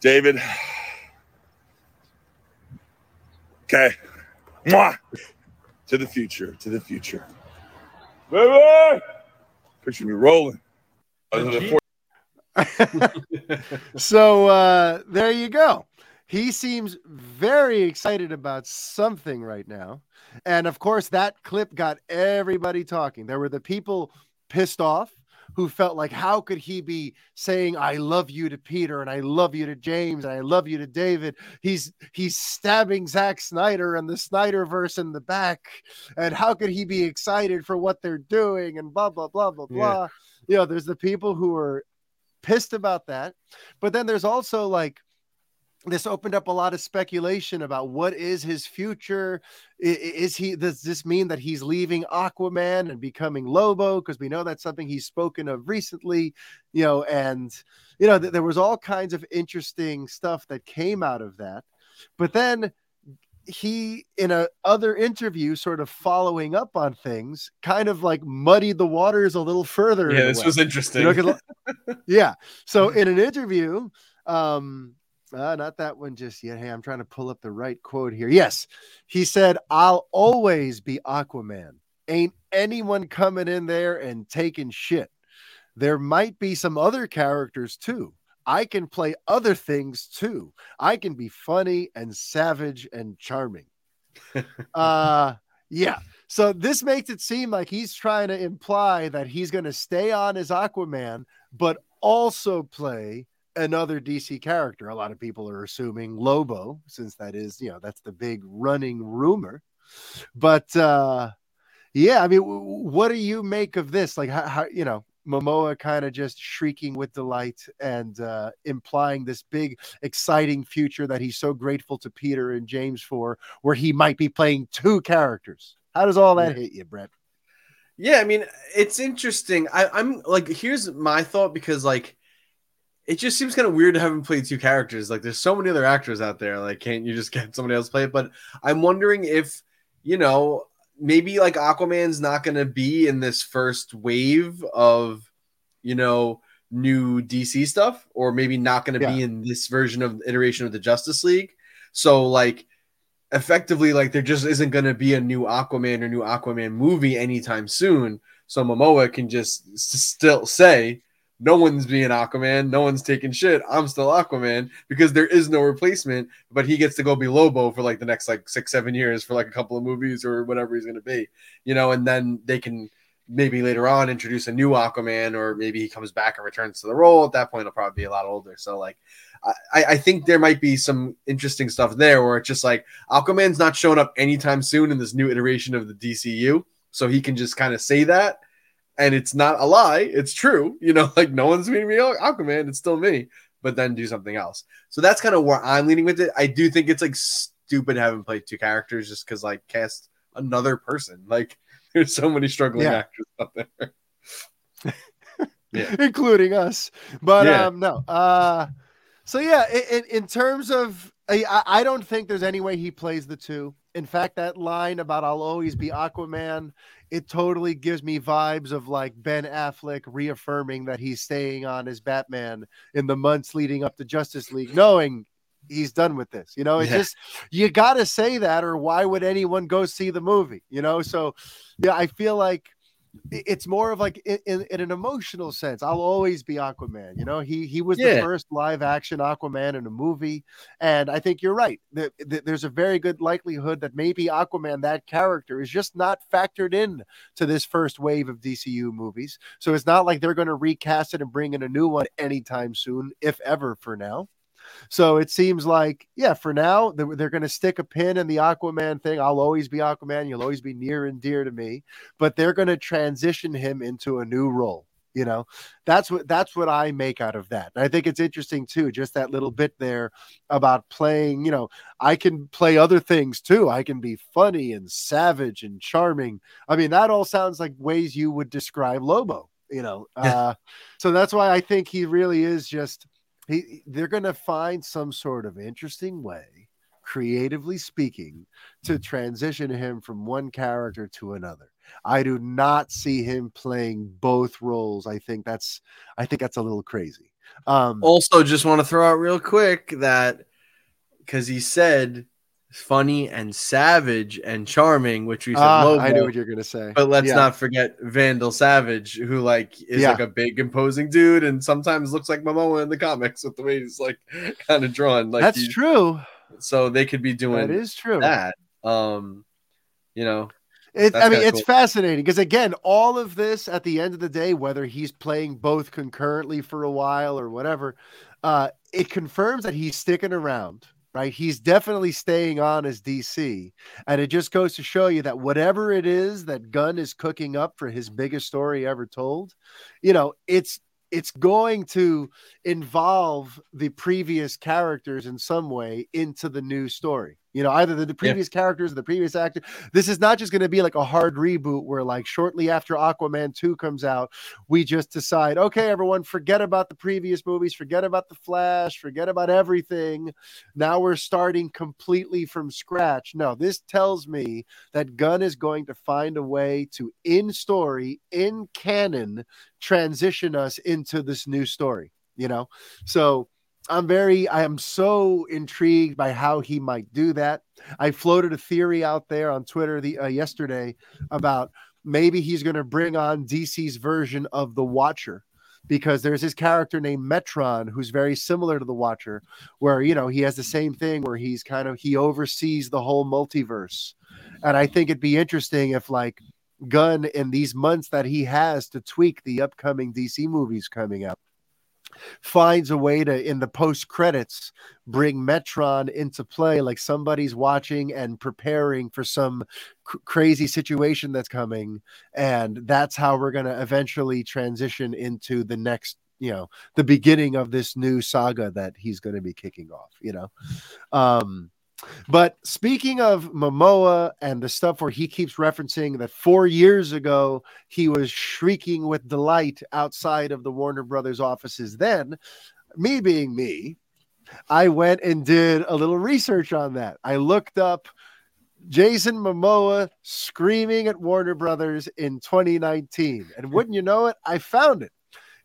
David. Okay. Mwah. To the future, to the future. Baby! Picture me rolling. Other than four- so uh, there you go. He seems very excited about something right now. And of course, that clip got everybody talking. There were the people pissed off who felt like, how could he be saying, I love you to Peter and I love you to James and I love you to David? He's he's stabbing Zack Snyder and the Snyderverse in the back. And how could he be excited for what they're doing? And blah, blah, blah, blah, blah. Yeah. You know, there's the people who are pissed about that. But then there's also like this opened up a lot of speculation about what is his future. Is he does this mean that he's leaving Aquaman and becoming Lobo? Because we know that's something he's spoken of recently, you know, and you know, th- there was all kinds of interesting stuff that came out of that. But then he in a other interview sort of following up on things kind of like muddied the waters a little further yeah this way. was interesting you know, (laughs) yeah so in an interview um uh, not that one just yet hey i'm trying to pull up the right quote here yes he said i'll always be aquaman ain't anyone coming in there and taking shit there might be some other characters too I can play other things too. I can be funny and savage and charming. uh yeah. So this makes it seem like he's trying to imply that he's going to stay on as Aquaman but also play another DC character. A lot of people are assuming Lobo since that is, you know, that's the big running rumor. But uh yeah, I mean, what do you make of this? Like, how, how you know, Momoa kind of just shrieking with delight and uh, implying this big, exciting future that he's so grateful to Peter and James for, where he might be playing two characters. How does all that hit you, Brett? Yeah, I mean, it's interesting. I, I'm like, here's my thought because, like, it just seems kind of weird to have him play two characters. Like, there's so many other actors out there. Like, can't you just (laughs) get somebody else to play it? But I'm wondering if, you know, maybe like Aquaman's not going to be in this first wave of, you know, new DC stuff, or maybe not going to yeah. be in this version of iteration of the Justice League. So, like, effectively, like, there just isn't going to be a new Aquaman or new Aquaman movie anytime soon. So Momoa can just s- still say, no one's being Aquaman, no one's taking shit. I'm still Aquaman because there is no replacement, but he gets to go be Lobo for like the next like six, seven years for like a couple of movies or whatever he's gonna be, you know, and then they can maybe later on introduce a new Aquaman, or maybe he comes back and returns to the role. At that point, he'll probably be a lot older. So like I, I think there might be some interesting stuff there where it's just like Aquaman's not showing up anytime soon in this new iteration of the DCU. So he can just kind of say that and it's not a lie. It's true. You know, (laughs) like no one's meeting me Aquaman. It's still me, but then do something else. So that's kind of where I'm leaning with it. I do think it's like stupid having played two characters just because like cast another person. Like (laughs) there's so many struggling yeah. actors out there. (laughs) yeah. including us. But yeah. um no. Uh so yeah, in, in terms of I, I don't think there's any way he plays the two. In fact, that line about I'll always be Aquaman it totally gives me vibes of like Ben Affleck reaffirming that he's staying on as Batman in the months leading up to Justice League, knowing he's done with this. You know, it's yeah. just you got to say that, or why would anyone go see the movie? You know, so yeah, I feel like it's more of like in, in, in, an emotional sense. I'll always be Aquaman. You know, he he was yeah. the first live action Aquaman in a movie, and I think you're right. The, the, there's a very good likelihood that maybe Aquaman, that character, is just not factored in to this first wave of DCU movies. So it's not like they're going to recast it and bring in a new one anytime soon, if ever. For now, so it seems like, yeah, for now, they're, they're going to stick a pin in the Aquaman thing. I'll always be Aquaman. You'll always be near and dear to me. But they're going to transition him into a new role. You know, that's what that's what I make out of that. And I think it's interesting too, just that little bit there about playing. You know, I can play other things too. I can be funny and savage and charming. I mean, that all sounds like ways you would describe Lobo. You know, (laughs) uh, so that's why I think he really is just he. They're going to find some sort of interesting way creatively speaking, to transition him from one character to another. I do not see him playing both roles. I think that's I think that's a little crazy. Um also just want to throw out real quick that because he said funny and savage and charming, which we said uh, Lobo, I know what you're gonna say. But let's yeah. not forget Vandal Savage, who like is yeah. like a big imposing dude and sometimes looks like Momoa in the comics with the way he's like (laughs) kind of drawn. Like that's true. So they could be doing that is true. That um, you know, it, I mean, it's cool. fascinating because again, all of this at the end of the day, whether he's playing both concurrently for a while or whatever, uh, it confirms that he's sticking around. Right, he's definitely staying on as DC, and it just goes to show you that whatever it is that Gunn is cooking up for his biggest story ever told, you know, it's it's going to involve the previous characters in some way into the new story you know, either the, the previous yeah. characters or the previous actor. This is not just going to be like a hard reboot where, like, shortly after Aquaman 2 comes out, we just decide, okay, everyone, forget about the previous movies, forget about The Flash, forget about everything. Now we're starting completely from scratch. No, this tells me that Gunn is going to find a way to, in story, in canon, transition us into this new story, you know? So, I'm very, I am so intrigued by how he might do that. I floated a theory out there on Twitter the uh, yesterday about maybe he's going to bring on DC's version of the Watcher because there's this character named Metron who's very similar to the Watcher, where you know he has the same thing where he's kind of he oversees the whole multiverse, and I think it'd be interesting if like Gunn in these months that he has to tweak the upcoming DC movies coming up finds a way to in the post credits bring Metron into play like somebody's watching and preparing for some cr- crazy situation that's coming and that's how we're going to eventually transition into the next you know the beginning of this new saga that he's going to be kicking off you know? Um but speaking of Momoa and the stuff where he keeps referencing that four years ago he was shrieking with delight outside of the Warner Brothers offices, then me being me, I went and did a little research on that. I looked up Jason Momoa screaming at Warner Brothers in 2019. And wouldn't you know it, I found it.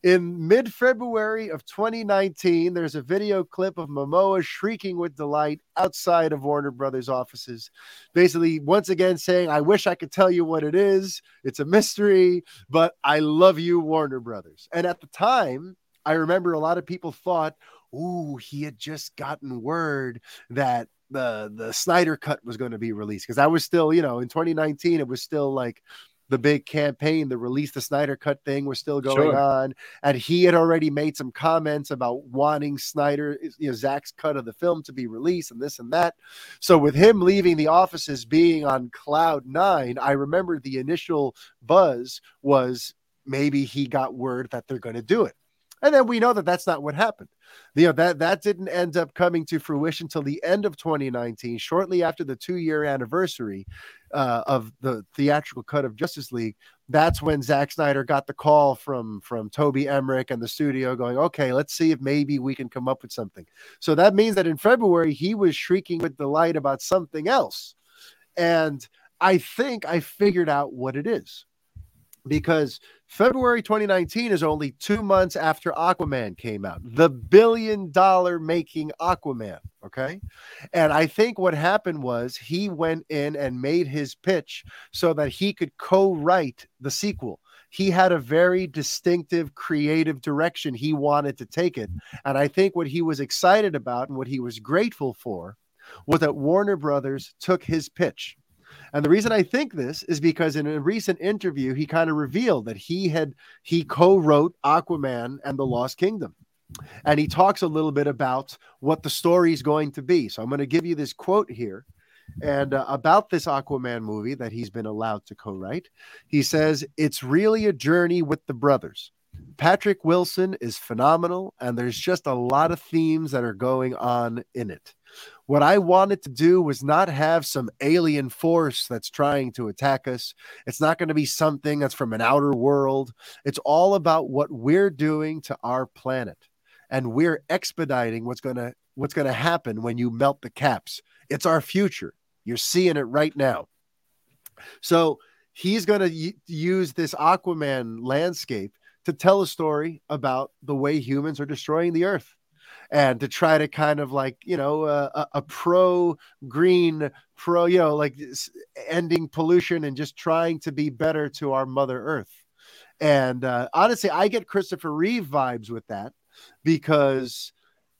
In mid February of 2019, there's a video clip of Momoa shrieking with delight outside of Warner Brothers offices, basically, once again saying, I wish I could tell you what it is. It's a mystery, but I love you, Warner Brothers. And at the time, I remember a lot of people thought, ooh, he had just gotten word that the the Snyder cut was going to be released because I was still, you know, in 2019 it was still like the big campaign, the release the Snyder Cut thing was still going sure. on, and he had already made some comments about wanting Snyder, you know, Zack's cut of the film to be released and this and that. So with him leaving the offices, being on cloud nine, I remember the initial buzz was maybe he got word that they're going to do it. And then we know that that's not what happened. You know that that didn't end up coming to fruition until the end of 2019, shortly after the two-year anniversary uh, of the theatrical cut of Justice League. That's when Zack Snyder got the call from from Toby Emmerich and the studio, going, "Okay, let's see if maybe we can come up with something." So that means that in February he was shrieking with delight about something else, and I think I figured out what it is because February 2019 is only two months after Aquaman came out, the billion dollar making Aquaman. Okay. And I think what happened was he went in and made his pitch so that he could co write the sequel. He had a very distinctive creative direction he wanted to take it. And I think what he was excited about and what he was grateful for was that Warner Brothers took his pitch and the reason I think this is because in a recent interview, he kind of revealed that he had he co-wrote Aquaman and the Lost Kingdom. And he talks a little bit about what the story is going to be. So I'm going to give you this quote here. And uh, about this Aquaman movie that he's been allowed to co write, he says, It's really a journey with the brothers. Patrick Wilson is phenomenal, and there's just a lot of themes that are going on in it. What I wanted to do was not have some alien force that's trying to attack us. It's not going to be something that's from an outer world. It's all about what we're doing to our planet. And we're expediting what's going to what's going to happen when you melt the caps. It's our future. You're seeing it right now. So he's going to y- use this Aquaman landscape to tell a story about the way humans are destroying the earth and to try to kind of like you know uh, a, a pro green pro you know like ending pollution and just trying to be better to our mother earth. And uh, honestly i get christopher reeve vibes with that because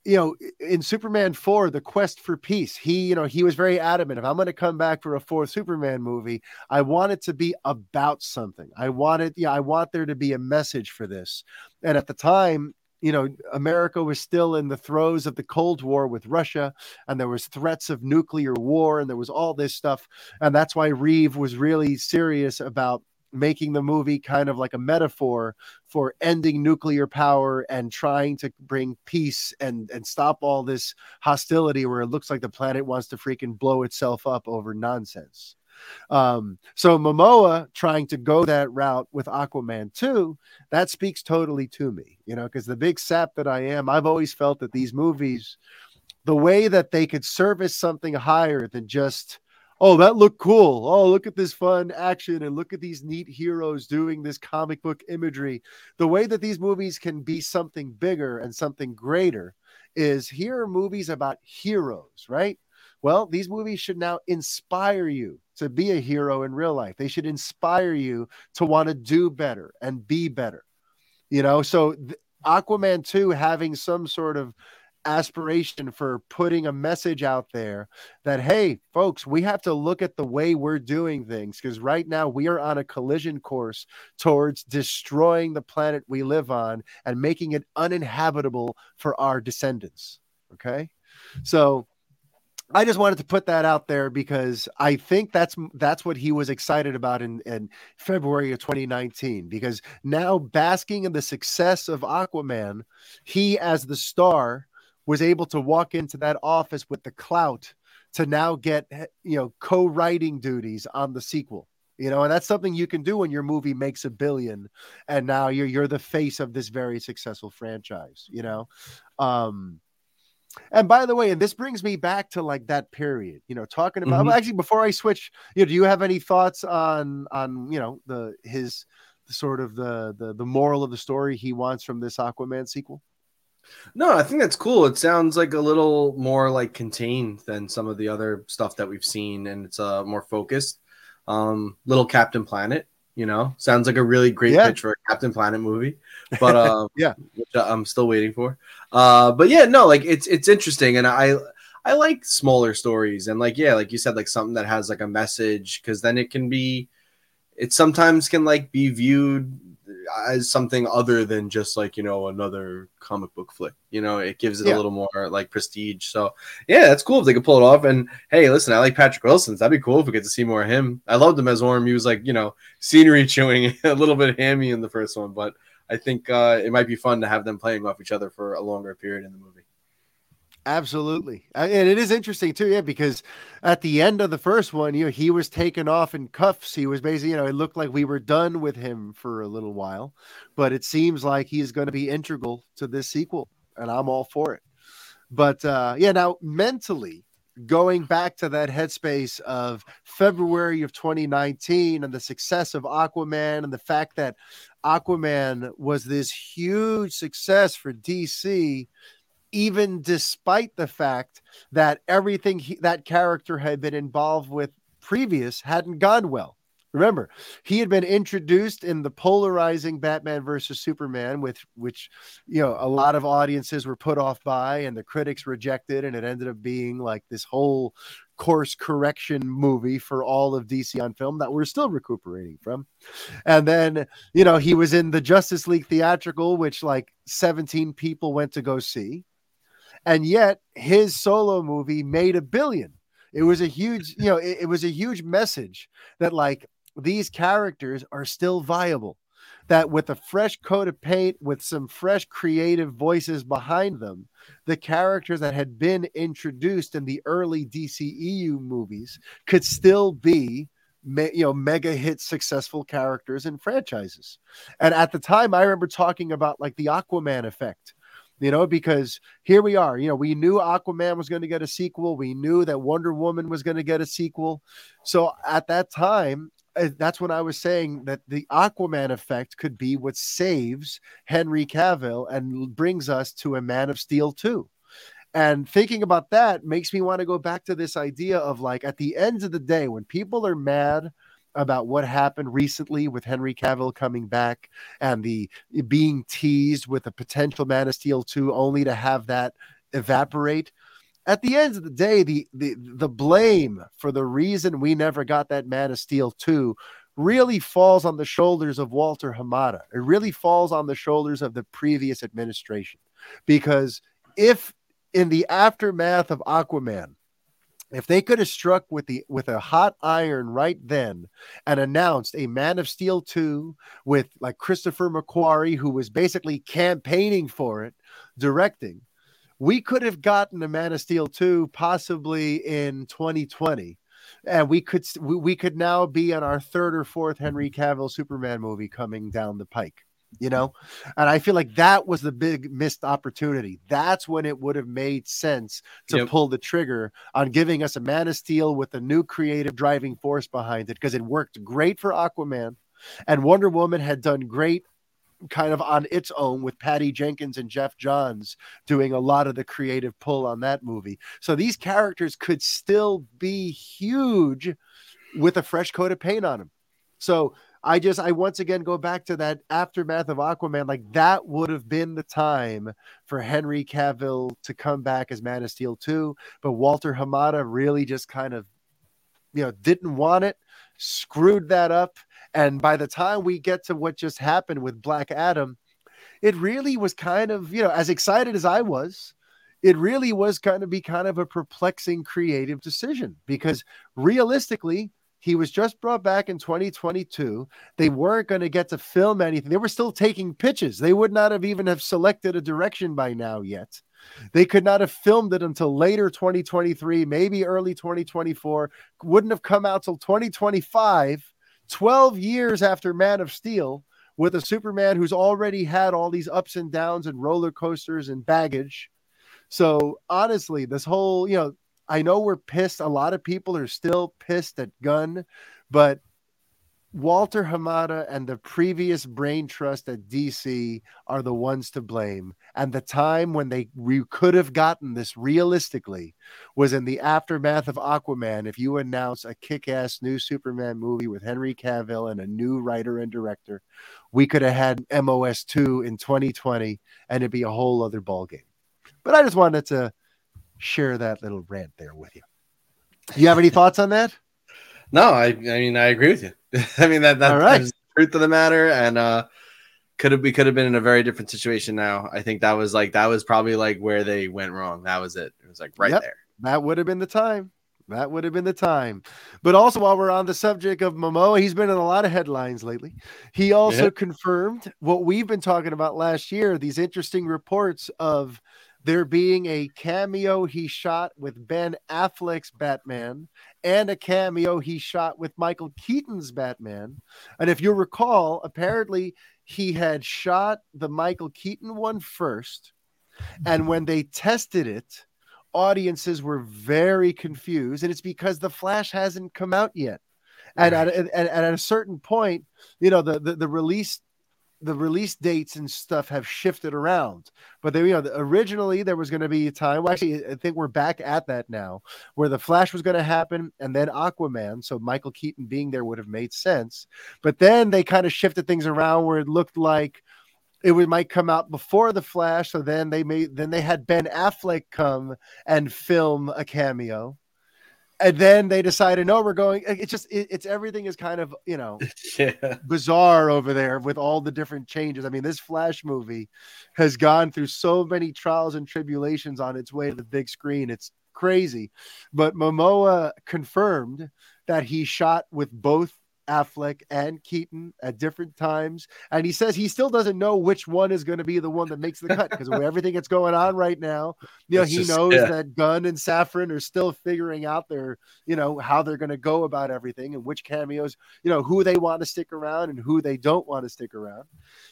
you know in superman 4 the quest for peace he you know he was very adamant if i'm going to come back for a fourth superman movie i want it to be about something. I wanted yeah i want there to be a message for this. And at the time you know america was still in the throes of the cold war with russia and there was threats of nuclear war and there was all this stuff and that's why reeve was really serious about making the movie kind of like a metaphor for ending nuclear power and trying to bring peace and and stop all this hostility where it looks like the planet wants to freaking blow itself up over nonsense um, so Momoa trying to go that route with Aquaman 2, that speaks totally to me, you know, because the big sap that I am, I've always felt that these movies, the way that they could service something higher than just, oh, that looked cool. Oh, look at this fun action and look at these neat heroes doing this comic book imagery. The way that these movies can be something bigger and something greater is here are movies about heroes, right? Well, these movies should now inspire you to be a hero in real life. They should inspire you to want to do better and be better. You know, so Aquaman 2 having some sort of aspiration for putting a message out there that hey folks we have to look at the way we're doing things because right now we are on a collision course towards destroying the planet we live on and making it uninhabitable for our descendants okay so I just wanted to put that out there because I think that's that's what he was excited about in, in February of 2019. Because now basking in the success of Aquaman, he as the star was able to walk into that office with the clout to now get you know co-writing duties on the sequel. You know, and that's something you can do when your movie makes a billion, and now you're you're the face of this very successful franchise. You know, um, and by the way, and this brings me back to like that period, you know, talking about mm-hmm. actually before I switch, you know, do you have any thoughts on on you know the his the sort of the the the moral of the story he wants from this Aquaman sequel? No, I think that's cool. It sounds like a little more like contained than some of the other stuff that we've seen, and it's uh more focused. Um, little Captain Planet, you know, sounds like a really great yeah. pitch for a Captain Planet movie. But (laughs) um, yeah, which I'm still waiting for. Uh, but yeah, no, like it's it's interesting, and I I like smaller stories, and like yeah, like you said, like something that has like a message, because then it can be, it sometimes can like be viewed as something other than just like you know another comic book flick you know it gives it yeah. a little more like prestige. So yeah that's cool if they could pull it off. And hey listen i like patrick wilson that'd be cool if we get to see more of him. I loved him as orm. He was like you know scenery (laughs) chewing a little bit hammy in the first one but i think uh, it might be fun to have them playing off each other for a longer period in the movie Absolutely. And it is interesting too, yeah, because at the end of the first one, you know, he was taken off in cuffs. He was basically, you know, it looked like we were done with him for a little while, but it seems like he's going to be integral to this sequel, and I'm all for it. But uh yeah, now mentally, going back to that headspace of February of 2019 and the success of Aquaman and the fact that Aquaman was this huge success for DC even despite the fact that everything he, that character had been involved with previous hadn't gone well. Remember, he had been introduced in the polarizing Batman versus Superman, with which you know a lot of audiences were put off by, and the critics rejected, and it ended up being like this whole course correction movie for all of DC on film that we're still recuperating from. And then, you know, he was in the Justice League theatrical, which like 17 people went to go see and yet his solo movie made a billion. It was a huge, you know, it, it was a huge message that like these characters are still viable. that with a fresh coat of paint, with some fresh creative voices behind them, the characters that had been introduced in the early DCEU movies could still be me, you know mega hit successful characters and franchises and at the time i remember talking about like the aquaman effect you know because here we are you know we knew aquaman was going to get a sequel we knew that wonder woman was going to get a sequel so at that time uh, that's when I was saying that the Aquaman effect could be what saves Henry Cavill and brings us to a Man of Steel 2. And thinking about that makes me want to go back to this idea of like at the end of the day, when people are mad about what happened recently with Henry Cavill coming back and the eh, being teased with a potential Man of Steel 2 only to have that evaporate at the end of the day, the the the blame for the reason we never got that Man of Steel 2 really falls on the shoulders of Walter Hamada. It really falls on the shoulders of the previous administration. Because if in the aftermath of Aquaman, if they could have struck with the with a hot iron right then and announced a Man of Steel 2 with like Christopher McQuarrie, who was basically campaigning for it, directing, we could have gotten a Man of Steel 2 possibly in 2020. And we could we, we could now be on our third or fourth Henry Cavill Superman movie coming down the pike, you know? And I feel like that was the big missed opportunity. That's when it would have made sense to yep. pull the trigger on giving us a Man of Steel with a new creative driving force behind it because it worked great for Aquaman and Wonder Woman had done great kind of on its own with Patty Jenkins and Geoff Johns doing a lot of the creative pull on that movie. So these characters could still be huge with a fresh coat of paint on them. So I just I once again go back to that aftermath of Aquaman. Like that would have been the time for Henry Cavill to come back as Man of Steel 2. But Walter Hamada really just kind of you know didn't want it, screwed that up and by the time we get to what just happened with Black Adam, it really was kind of, you know, as excited as I was, it really was kind of be kind of a perplexing creative decision because realistically, he was just brought back in 2022. They hmm. weren't going to get to film anything. They were still taking pitches. They would not have even have selected a direction by now yet. They could not have filmed it until later 2023, maybe early 2024. Wouldn't have come out till 2025 12 years after Man of Steel with a Superman who's already had all these ups and downs and roller coasters and baggage. So honestly, this whole, you know, I know we're pissed. A lot of people are still pissed at Gunn, but Walter Hamada and the previous brain trust at DC are the ones to blame. And the time when they we could have gotten this realistically was in the aftermath of Aquaman. If you announce a kick-ass new Superman movie with Henry Cavill and a new writer and director, we could have had MOS two in 2020, and it'd be a whole other ballgame. But I just wanted to share that little rant there with you. Do you have any thoughts on that? (laughs) No, I I mean I agree with you. (laughs) I mean that that, right. the truth of the matter, and uh, could have we could have been in a very different situation now. I think that was like that was probably like where they went wrong. That was it. It was like right yep, there. That would have been the time. That would have been the time. But also, while we're on the subject of Momoa, he's been in a lot of headlines lately. He also yep. confirmed what we've been talking about last year these interesting reports of there being a cameo he shot with Ben Affleck's Batman and a cameo he shot with Michael Keaton's Batman. And if you recall, apparently he had shot the Michael Keaton one first. And when they tested it, audiences were very confused. And it's because The Flash hasn't come out yet. And, right. at, and, and at a certain point, you know, the, the, the release the release dates and stuff have shifted around. But they, you know, originally there was going to be a time. Well, actually, I think we're back at that now, where the Flash was going to happen, and then Aquaman. So Michael Keaton being there would have made sense. But then they kind of shifted things around where it looked like it would might come out before the Flash. So then they made then they had Ben Affleck come and film a cameo and then they decided no we're going it's just it, it's everything is kind of you know (laughs) yeah. bizarre over there with all the different changes. I mean this flash movie has gone through so many trials and tribulations on its way to the big screen. It's crazy. But momoa confirmed that he shot with both Affleck and Keaton at different times, and he says he still doesn't know which one is going to be the one that makes the cut because of everything that's going on right now. You know, It's he just- knows yeah. that Gunn and Safran are still figuring out their, you know, how they're going to go about everything and which cameos, you know, who they want to stick around and who they don't want to stick around.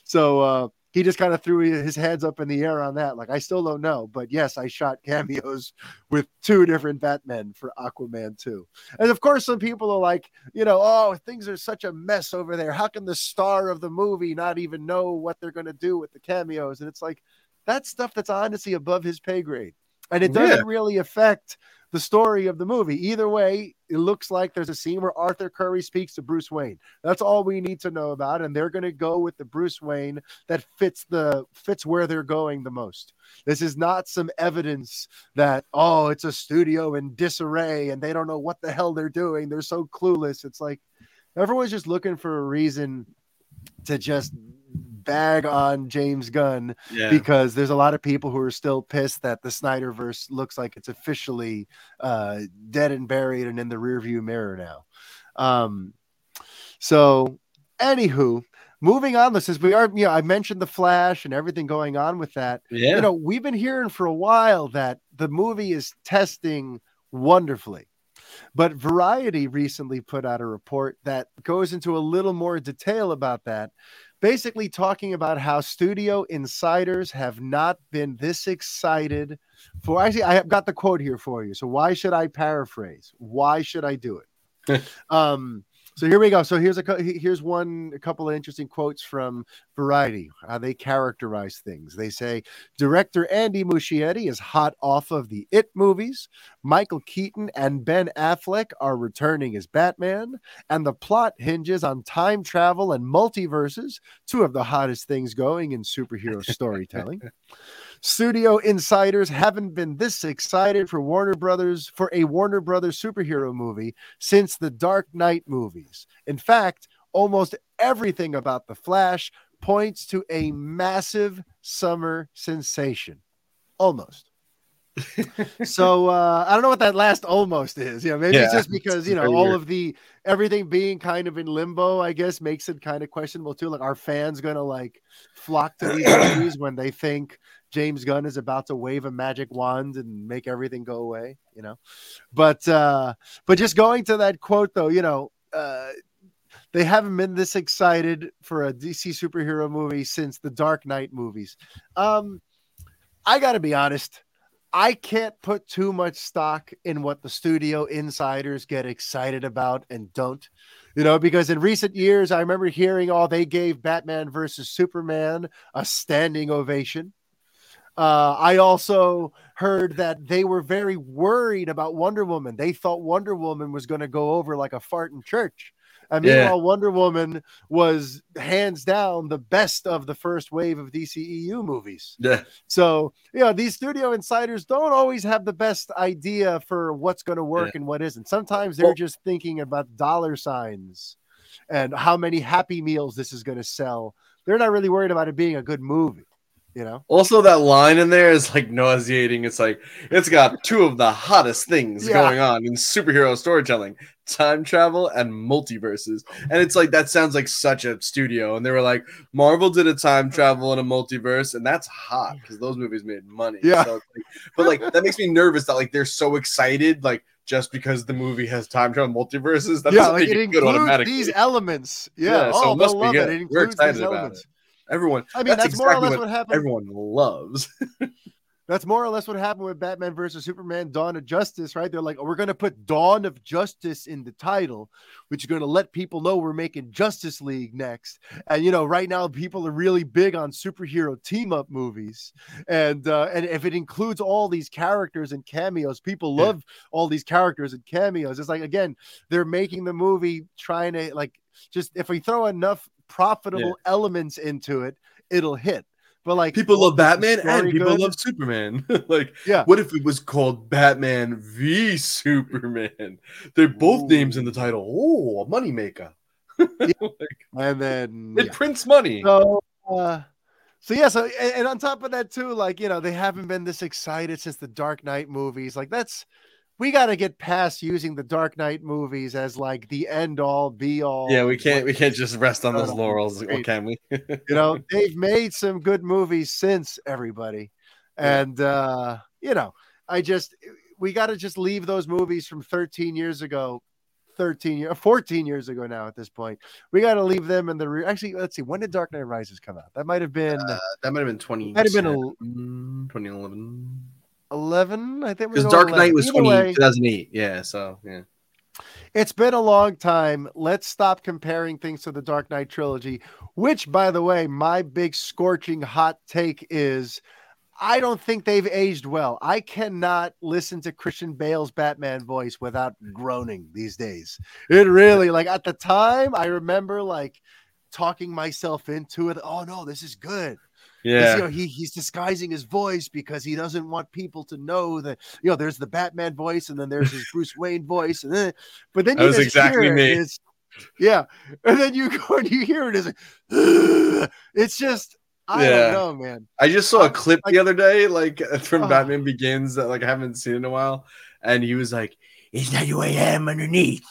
So uh, he just kind of threw his hands up in the air on that. Like, I still don't know, but yes, I shot cameos (laughs) with two different Batmen for Aquaman 2. And of course, some people are like, you know, oh, things are such a mess over there. How can the star of the movie not even know what they're going to do with the cameos? And it's like, that's stuff that's honestly above his pay grade. And it doesn't really affect the story of the movie. Either way, it looks like there's a scene where Arthur Curry speaks to Bruce Wayne. That's all we need to know about. And they're going to go with the Bruce Wayne that fits the fits where they're going the most. This is not some evidence that, oh, it's a studio in disarray and they don't know what the hell they're doing. They're so clueless. It's like everyone's just looking for a reason to just bag on James Gunn Yeah. because there's a lot of people who are still pissed that the Snyderverse looks like it's officially uh, dead and buried and in the rearview mirror now. Um, so, anywho, moving on, this is we are, you know, I mentioned the Flash and everything going on with that. yeah. You know, we've been hearing for a while that the movie is testing wonderfully. But Variety recently put out a report that goes into a little more detail about that, basically talking about how studio insiders have not been this excited for. Actually, I have got the quote here for you. So, why should I paraphrase? Why should I do it? (laughs) um, so here we go. So here's a here's one a couple of interesting quotes from Variety. How they characterize things. They say director Andy Muschietti is hot off of the It movies. Michael Keaton and Ben Affleck are returning as Batman, and the plot hinges on time travel and multiverses, two of the hottest things going in superhero (laughs) storytelling. Studio insiders haven't been this excited for Warner Brothers for a Warner Brothers superhero movie since the Dark Knight movies. In fact, almost everything about The Flash points to a massive summer sensation. Almost. (laughs) so uh, I don't know what that last almost is. Yeah, maybe it's just because you know all weird. of the everything being kind of in limbo. I guess makes it kind of questionable too. Like, are fans gonna like flock to these (clears throat) movies when they think James Gunn is about to wave a magic wand and make everything go away? You know, but uh, but just going to that quote though, you know. Uh, they haven't been this excited for a DC superhero movie since the Dark Knight movies. Um, I got to be honest. I can't put too much stock in what the studio insiders get excited about and don't. You know, because in recent years, I remember hearing, oh, they gave Batman versus Superman a standing ovation. Uh, I also heard that they were very worried about Wonder Woman. They thought Wonder Woman was going to go over like a fart in church. And Yeah. meanwhile, Wonder Woman was hands down the best of the first wave of DCEU movies. Yeah. So, you know, these studio insiders don't always have the best idea for what's going to work and what isn't. Sometimes they're just thinking about dollar signs and how many happy meals this is going to sell. They're not really worried about it being a good movie, you know? Also, that line in there is like nauseating. It's like it's got two of the hottest things Yeah. going on in superhero storytelling: time travel and multiverses. And it's like that sounds like such a studio. And they were like, Marvel did a time travel and a multiverse, and that's hot because those movies made money. Yeah. So like, but like that makes me nervous that like they're so excited, like just because the movie has time travel multiverses. That yeah, like it it good includes these elements. Yeah, Yeah, so oh, it must be love it. good. It We're excited about it. Everyone, I mean, that's, more or less what, happened. everyone loves. (laughs) That's more or less what happened with Batman versus Superman Dawn of Justice, right? They're like, oh, we're going to put Dawn of Justice in the title, which is going to let people know we're making Justice League next. And, you know, right now people are really big on superhero team up movies. And, uh, and if it includes all these characters and cameos, people Yeah. love all these characters and cameos. It's like, again, they're making the movie trying to, like, just if we throw enough profitable elements into it, it'll hit. But like People love Batman and people good? love Superman. (laughs) like, Yeah. what if it was called Batman v Superman? They're both names in the title. Oh, a moneymaker. (laughs) and then It yeah. prints money. so uh so yeah so and, and on top of that too like you know they haven't been this excited since the dark knight movies like that's we got to get past using the Dark Knight movies as like the end all be all. Yeah, we can't we can't just rest on those laurels, great. can we? (laughs) You know, they've made some good movies since everybody, and uh, you know, I just we got to just leave those movies from 13 years ago. 13 years 14 years ago now at this point we got to leave them in the re- actually let's see when did dark knight rises come out that might have been Uh, that might have been 20. Might have been a- 2011. 11 i think Because Dark 11. Knight was Either 20, way, 2008. Yeah, so yeah. It's been a long time. Let's stop comparing things to the Dark Knight trilogy, which, by the way, my big scorching hot take is I don't think they've aged well. I cannot listen to Christian Bale's Batman voice without mm. groaning these days. It really, like at the time, I remember like talking myself into it. Oh, no, this is good. Yeah. you know, he, he's disguising his voice because he doesn't want people to know that you know there's the Batman voice and then there's his Bruce Wayne voice and then but then That you just exactly hear it, me. it's- yeah, and then you (laughs) go and you hear it as like, (laughs) it's just I Yeah. don't know, man. I just saw a clip I- the other day, like (laughs) from Oh. Batman Begins, that like I haven't seen in a while, and he was like, "It's not who I am underneath,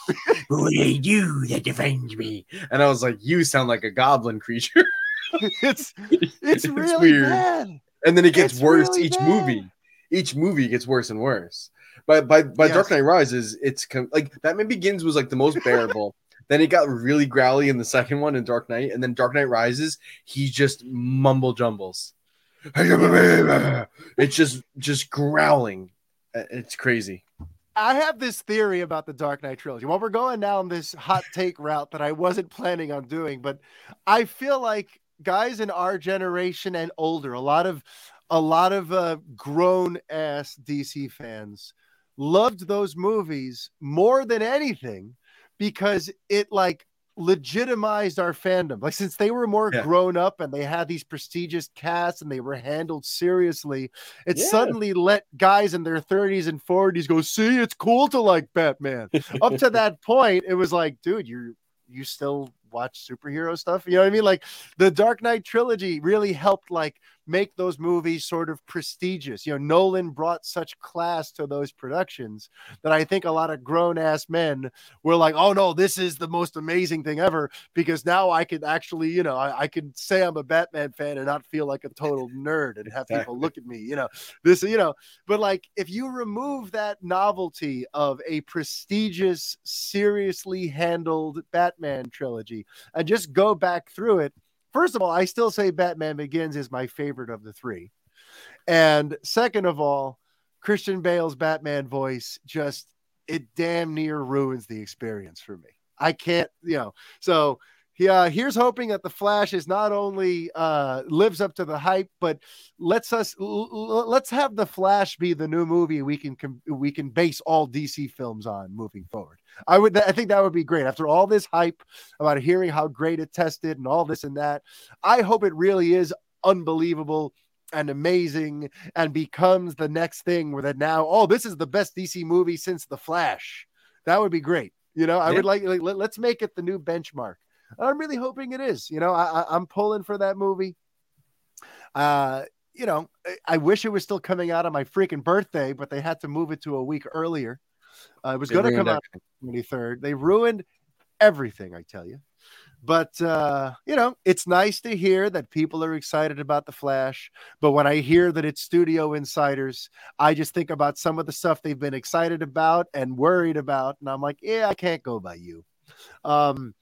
but what I do that defends me." And I was like, "You sound like a goblin creature." (laughs) It's (laughs) it's It's really weird. bad. and then it gets It's worse really each bad. movie. Each movie gets worse and worse. But by by Dark Knight Rises, it's com- like Batman Begins was like the most bearable. (laughs) then it got really growly in the second one in Dark Knight, and then Dark Knight Rises, he just mumble jumbles. It's just just growling. It's crazy. I have this theory about the Dark Knight trilogy. Well, we're going down this hot take route that I wasn't planning on doing, but I feel like guys in our generation and older, a lot of a lot of uh, grown ass DC fans loved those movies more than anything because it like legitimized our fandom. Like since they were more Yeah. grown up and they had these prestigious casts and they were handled seriously, it Yeah. suddenly let guys in their 30s and 40s go, see, it's cool to like Batman. Up to that point, it was like, dude, you're you still watch superhero stuff. You know what I mean? Like the Dark Knight trilogy really helped like make those movies sort of prestigious. You know, Nolan brought such class to those productions that I think a lot of grown ass men were like, oh no, this is the most amazing thing ever because now I could actually, you know, I, I can say I'm a Batman fan and not feel like a total (laughs) nerd and have people look at me, you know, this, you know, but like if you remove that novelty of a prestigious, seriously handled Batman trilogy and just go back through it, first of all, I still say Batman Begins is my favorite of the three. And second of all, Christian Bale's Batman voice just it damn near ruins the experience for me. I can't, you know. So yeah, here's hoping that the Flash is not only uh lives up to the hype, but let's l- l- let's have the Flash be the new movie we can com- we can base all DC films on moving forward. I would I think that would be great after all this hype about hearing how great it tested and all this and that. I hope it really is unbelievable and amazing and becomes the next thing where that now oh this is the best DC movie since The Flash. That would be great. You know, I Yeah. would like, like let, us make it the new benchmark. I'm really hoping it is. You know, I, I, I'm pulling for that movie. Uh, you know, I, wish it was still coming out on my freaking birthday, but they had to move it to a week earlier. Uh, it was going to come out 23rd. They ruined everything, I tell you. But uh, you know, it's nice to hear that people are excited about the Flash. But when I hear that it's studio insiders, I just think about some of the stuff they've been excited about and worried about, and I'm like, yeah, I can't go by you. Um,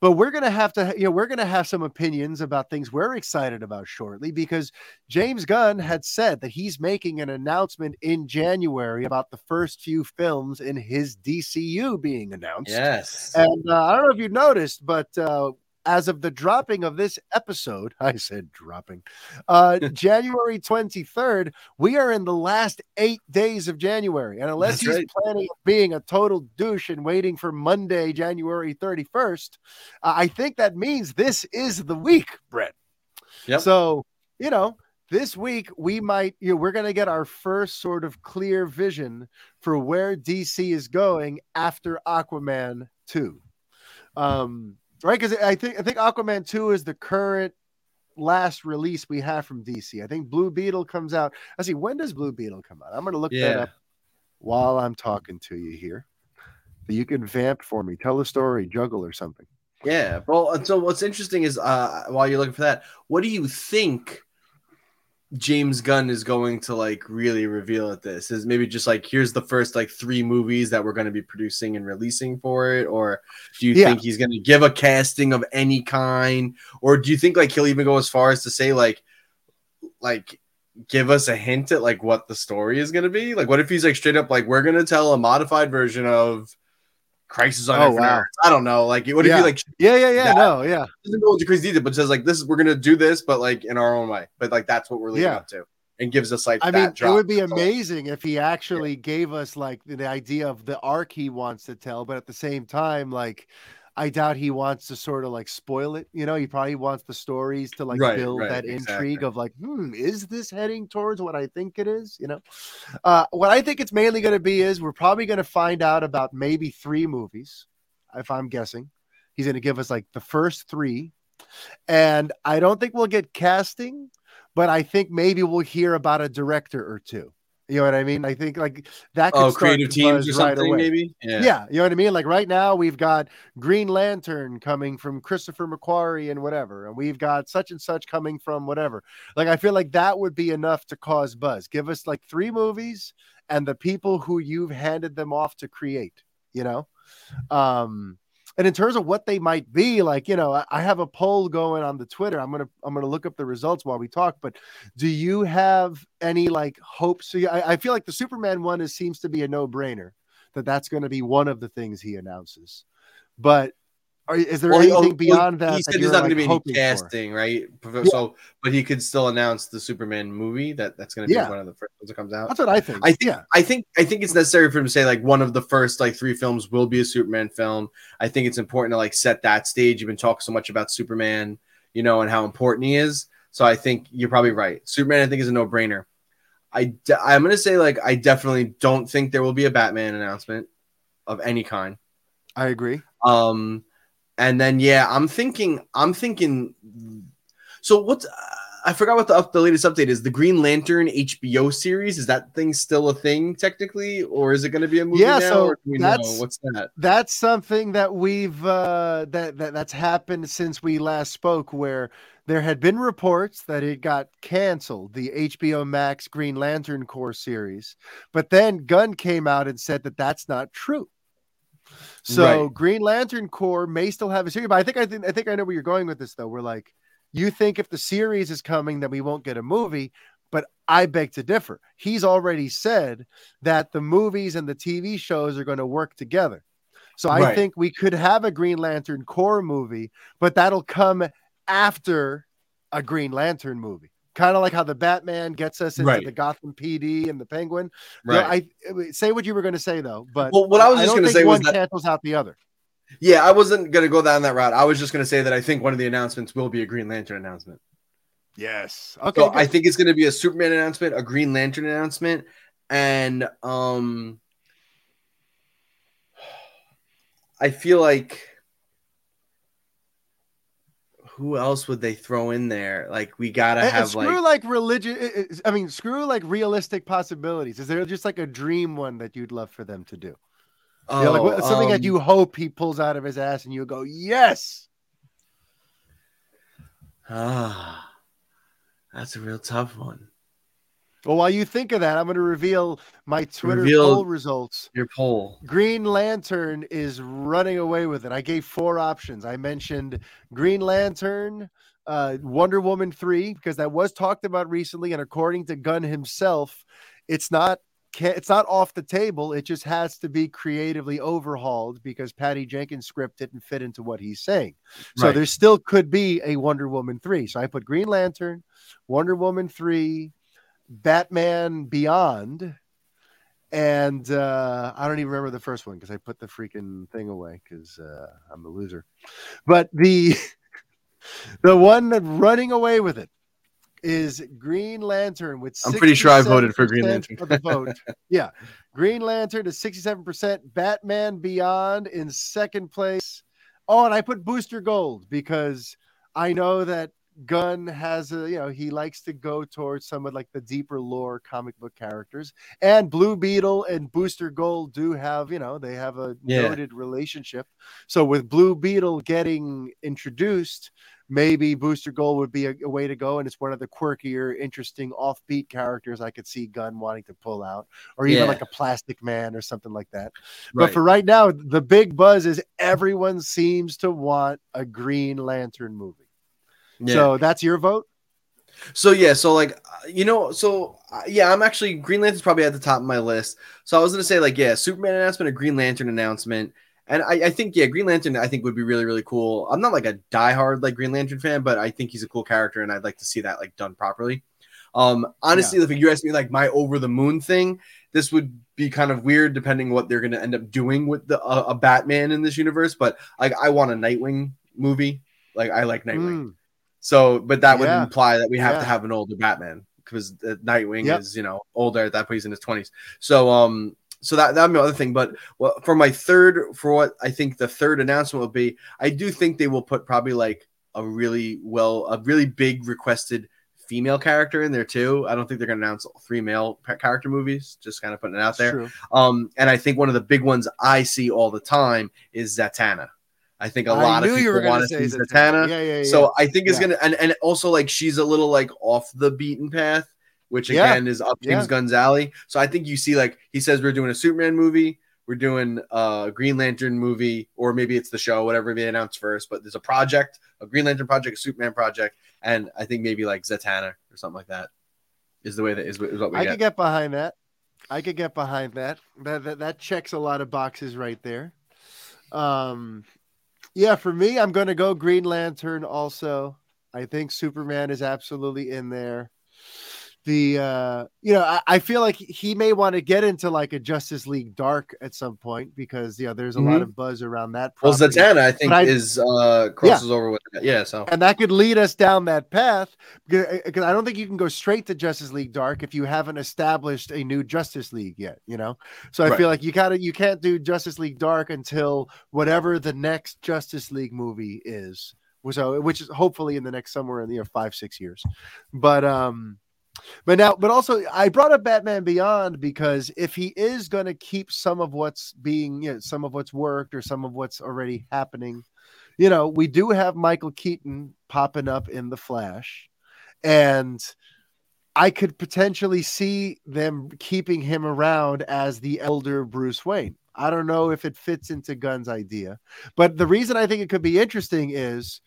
but we're gonna have to, you know, we're gonna have some opinions about things we're excited about shortly because James Gunn had said that he's making an announcement in January about the first few films in his DCU being announced. Yes. And uh, I don't know if you noticed, but uh, as of the dropping of this episode, (laughs) I said dropping, uh, (laughs) January 23rd, we are in the last eight days of January. And unless That's he's right. planning on being a total douche and waiting for Monday, January 31st, uh, I think that means this is the week, Brett. Yep. So, you know, this week we might, you know, we're going to get our first sort of clear vision for where DC is going after Aquaman 2. Um, right? Because I think I think Aquaman 2 is the current last release we have from DC. I think Blue Beetle comes out. I see when does Blue Beetle come out? I'm gonna look that up. while I'm talking to you here that you can vamp for me, tell a story, juggle or something. Yeah. Well, so what's interesting is uh, while you're looking for that, what do you think James Gunn is going to like really reveal at this? Is maybe just like here's the first like three movies that we're going to be producing and releasing for it, or do you Yeah. think he's going to give a casting of any kind, or do you think like he'll even go as far as to say like like give us a hint at like what the story is going to be? Like, what if he's like straight up like we're going to tell a modified version of Crisis on Oh, Infinite wow. Earths? I don't know. Like, what if Yeah. he like Yeah, yeah, yeah. That- no, yeah. doesn't go into crazy detail, but says like this is we're gonna do this, but like in our own way. But like that's what we're leading Yeah. up to, and gives us like I that mean, it would be amazing if he actually gave us like the idea of the arc he wants to tell, but at the same time, like I doubt he wants to sort of like spoil it. You know, he probably wants the stories to like Right, build right, that intrigue of like, hmm, is this heading towards what I think it is? You know, uh, what I think it's mainly going to be is we're probably going to find out about maybe three movies, if I'm guessing. He's going to give us like the first three, and I don't think we'll get casting, but I think maybe we'll hear about a director or two. You know what I mean? I think like that. Could oh, creative teams or right something, away. maybe. Yeah. you know what I mean? Like right now, we've got Green Lantern coming from Christopher McQuarrie and whatever, and we've got such and such coming from whatever. Like, I feel like that would be enough to cause buzz. Give us like three movies and the people who you've handed them off to create, you know? Um, and in terms of what they might be, like, you know, I, have a poll going on the Twitter. I'm gonna I'm gonna look up the results while we talk. But do you have any like hopes? So I, I feel like the Superman one is seems to be a no brainer that that's going to be one of the things he announces. But are, is there Well, anything oh, beyond that? He said you're, there's not like, going to be any hoping for? casting, right? So, but he could still announce the Superman movie that that's going to be Yeah. one of the first ones that comes out. That's what I think. I think yeah, I think I think it's necessary for him to say like one of the first like three films will be a Superman film. I think it's important to like set that stage. You've been talking so much about Superman, you know, and how important he is. So I think you're probably right. Superman, I think, is a no brainer. I de- I'm gonna say like I definitely don't think there will be a Batman announcement of any kind. I agree. Um, and then yeah, I'm thinking, I'm thinking. So what's I forgot what the up the latest update is. The Green Lantern HBO series is that thing still a thing technically, or is it going to be a movie Yeah, now? so or do we that's- know? What's that? That's something that we've uh, that, that that's happened since we last spoke, where there had been reports that it got canceled, the HBO Max Green Lantern Corps series, but then Gunn came out and said that that's not true. So Right. Green Lantern Corps may still have a series, but I think I think I think I know where you're going with this though. We're like, you think if the series is coming, then we won't get a movie. But I beg to differ. He's already said that the movies and the TV shows are going to work together. So I Right. think we could have a Green Lantern Corps movie, but that'll come after a Green Lantern movie. Kind of like how the Batman gets us into Right. the Gotham PD and the Penguin. You know, Right. I say what you were going to say though, but Well, what I was just don't gonna think say was one that- cancels out the other. yeah, I wasn't going to go down that route. I was just going to say that I think one of the announcements will be a Green Lantern announcement. Yes. Okay. So. I think it's going to be a Superman announcement, a Green Lantern announcement, and um, I feel like who else would they throw in there? Like we gotta And- and have screw like like, religion. I mean, screw like realistic possibilities. Is there just like a dream one that you'd love for them to do? You know, like what, oh, something that um, you hope he pulls out of his ass and you go, yes. Ah, that's a real tough one. Well, while you think of that, I'm going to reveal my Twitter Reveal- poll results. Your poll. Green Lantern is running away with it. I gave four options. I mentioned Green Lantern, uh, Wonder Woman 3, because that was talked about recently. And according to Gunn himself, it's not. It's not off the table. It just has to be creatively overhauled because Patty Jenkins' script didn't fit into what he's saying. So Right. there still could be a Wonder Woman 3. So I put Green Lantern, Wonder Woman 3, Batman Beyond, and uh, I don't even remember the first one because I put the freaking thing away because uh, I'm a loser. But the (laughs) the one that running away with it is Green Lantern with. I'm pretty sure I voted for Green Lantern. of the vote. (laughs) yeah, Green Lantern is 67 percent. Batman Beyond in second place. Oh, and I put Booster Gold because I know that Gunn has a, you know, he likes to go towards some of like the deeper lore comic book characters. And Blue Beetle and Booster Gold do have, you know, they have a Yeah. noted relationship. So with Blue Beetle getting introduced, maybe Booster Gold would be a, a way to go. And it's one of the quirkier, interesting, offbeat characters I could see Gunn wanting to pull out, or even Yeah. like a Plastic Man or something like that. But for right now, the big buzz is everyone seems to want a Green Lantern movie. Yeah. So that's your vote. So yeah, so like you know, so uh, yeah, I'm actually Green Lantern's probably at the top of my list. So I was gonna say like yeah, Superman announcement, a Green Lantern announcement, and I, I think yeah, Green Lantern I think would be really really cool. I'm not like a diehard like Green Lantern fan, but I think he's a cool character, and I'd like to see that like done properly. Um, honestly, if you ask me like my over the moon thing, this would be kind of weird depending what they're gonna end up doing with the uh, a Batman in this universe. But like I want a Nightwing movie. Like I like Nightwing. Mm, So, but that would Yeah. imply that we have Yeah. to have an older Batman because Nightwing Yep. is, you know, older at that point. He's in his twenties. So, um, so that that'd be another thing. But well, for my third, for what I think the third announcement will be, I do think they will put probably like a really well, a really big requested female character in there too. I don't think they're gonna announce three male character movies. Just kind of putting it out that's there. true. Um, and I think one of the big ones I see all the time is Zatanna. I think a lot of people want to say see Zatanna. Yeah, yeah, yeah. So I think it's Yeah. gonna and, and also like she's a little like off the beaten path, which Yeah. again is up James Yeah. Gunn's alley. So I think you see like he says we're doing a Superman movie, we're doing a Green Lantern movie, or maybe it's the show, whatever they announce first. But there's a project, a Green Lantern project, a Superman project, and I think maybe like Zatanna or something like that is the way that is, is what we I get. could get behind that. I could get behind that. That that, that checks a lot of boxes right there. Um, yeah, for me, I'm going to go Green Lantern. Also, I think Superman is absolutely in there. The uh, you know, I, I feel like he may want to get into like a Justice League Dark at some point because you know there's a lot Mhm. of buzz around that. well. Zatanna I think I- is uh crosses over with yeah. So and that could lead us down that path because I don't think you can go straight to Justice League Dark if you haven't established a new Justice League yet, you know. So I Right. feel like you gotta you can't do Justice League Dark until whatever the next Justice League movie is, so which is hopefully in the next somewhere in the you know, five six years, but um. But now, but also, I brought up Batman Beyond because if he is going to keep some of what's being, you know, some of what's worked or some of what's already happening, you know, we do have Michael Keaton popping up in the Flash, and I could potentially see them keeping him around as the elder Bruce Wayne. I don't know if it fits into Gunn's idea, but the reason I think it could be interesting is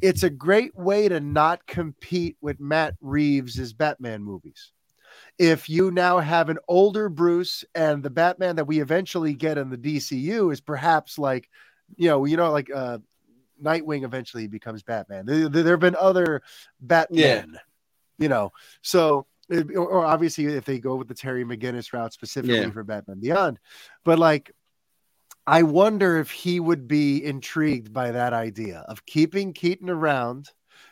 it's a great way to not compete with Matt Reeves' Batman movies. If you now have an older Bruce and the Batman that we eventually get in the DCU is perhaps like, you know, you know, like uh Nightwing eventually becomes Batman. There, there have been other Batman, you know. So, or, or obviously, if they go with the Terry McGinnis route specifically Yeah. for Batman Beyond, but like, I wonder if he would be intrigued by that idea of keeping Keaton around,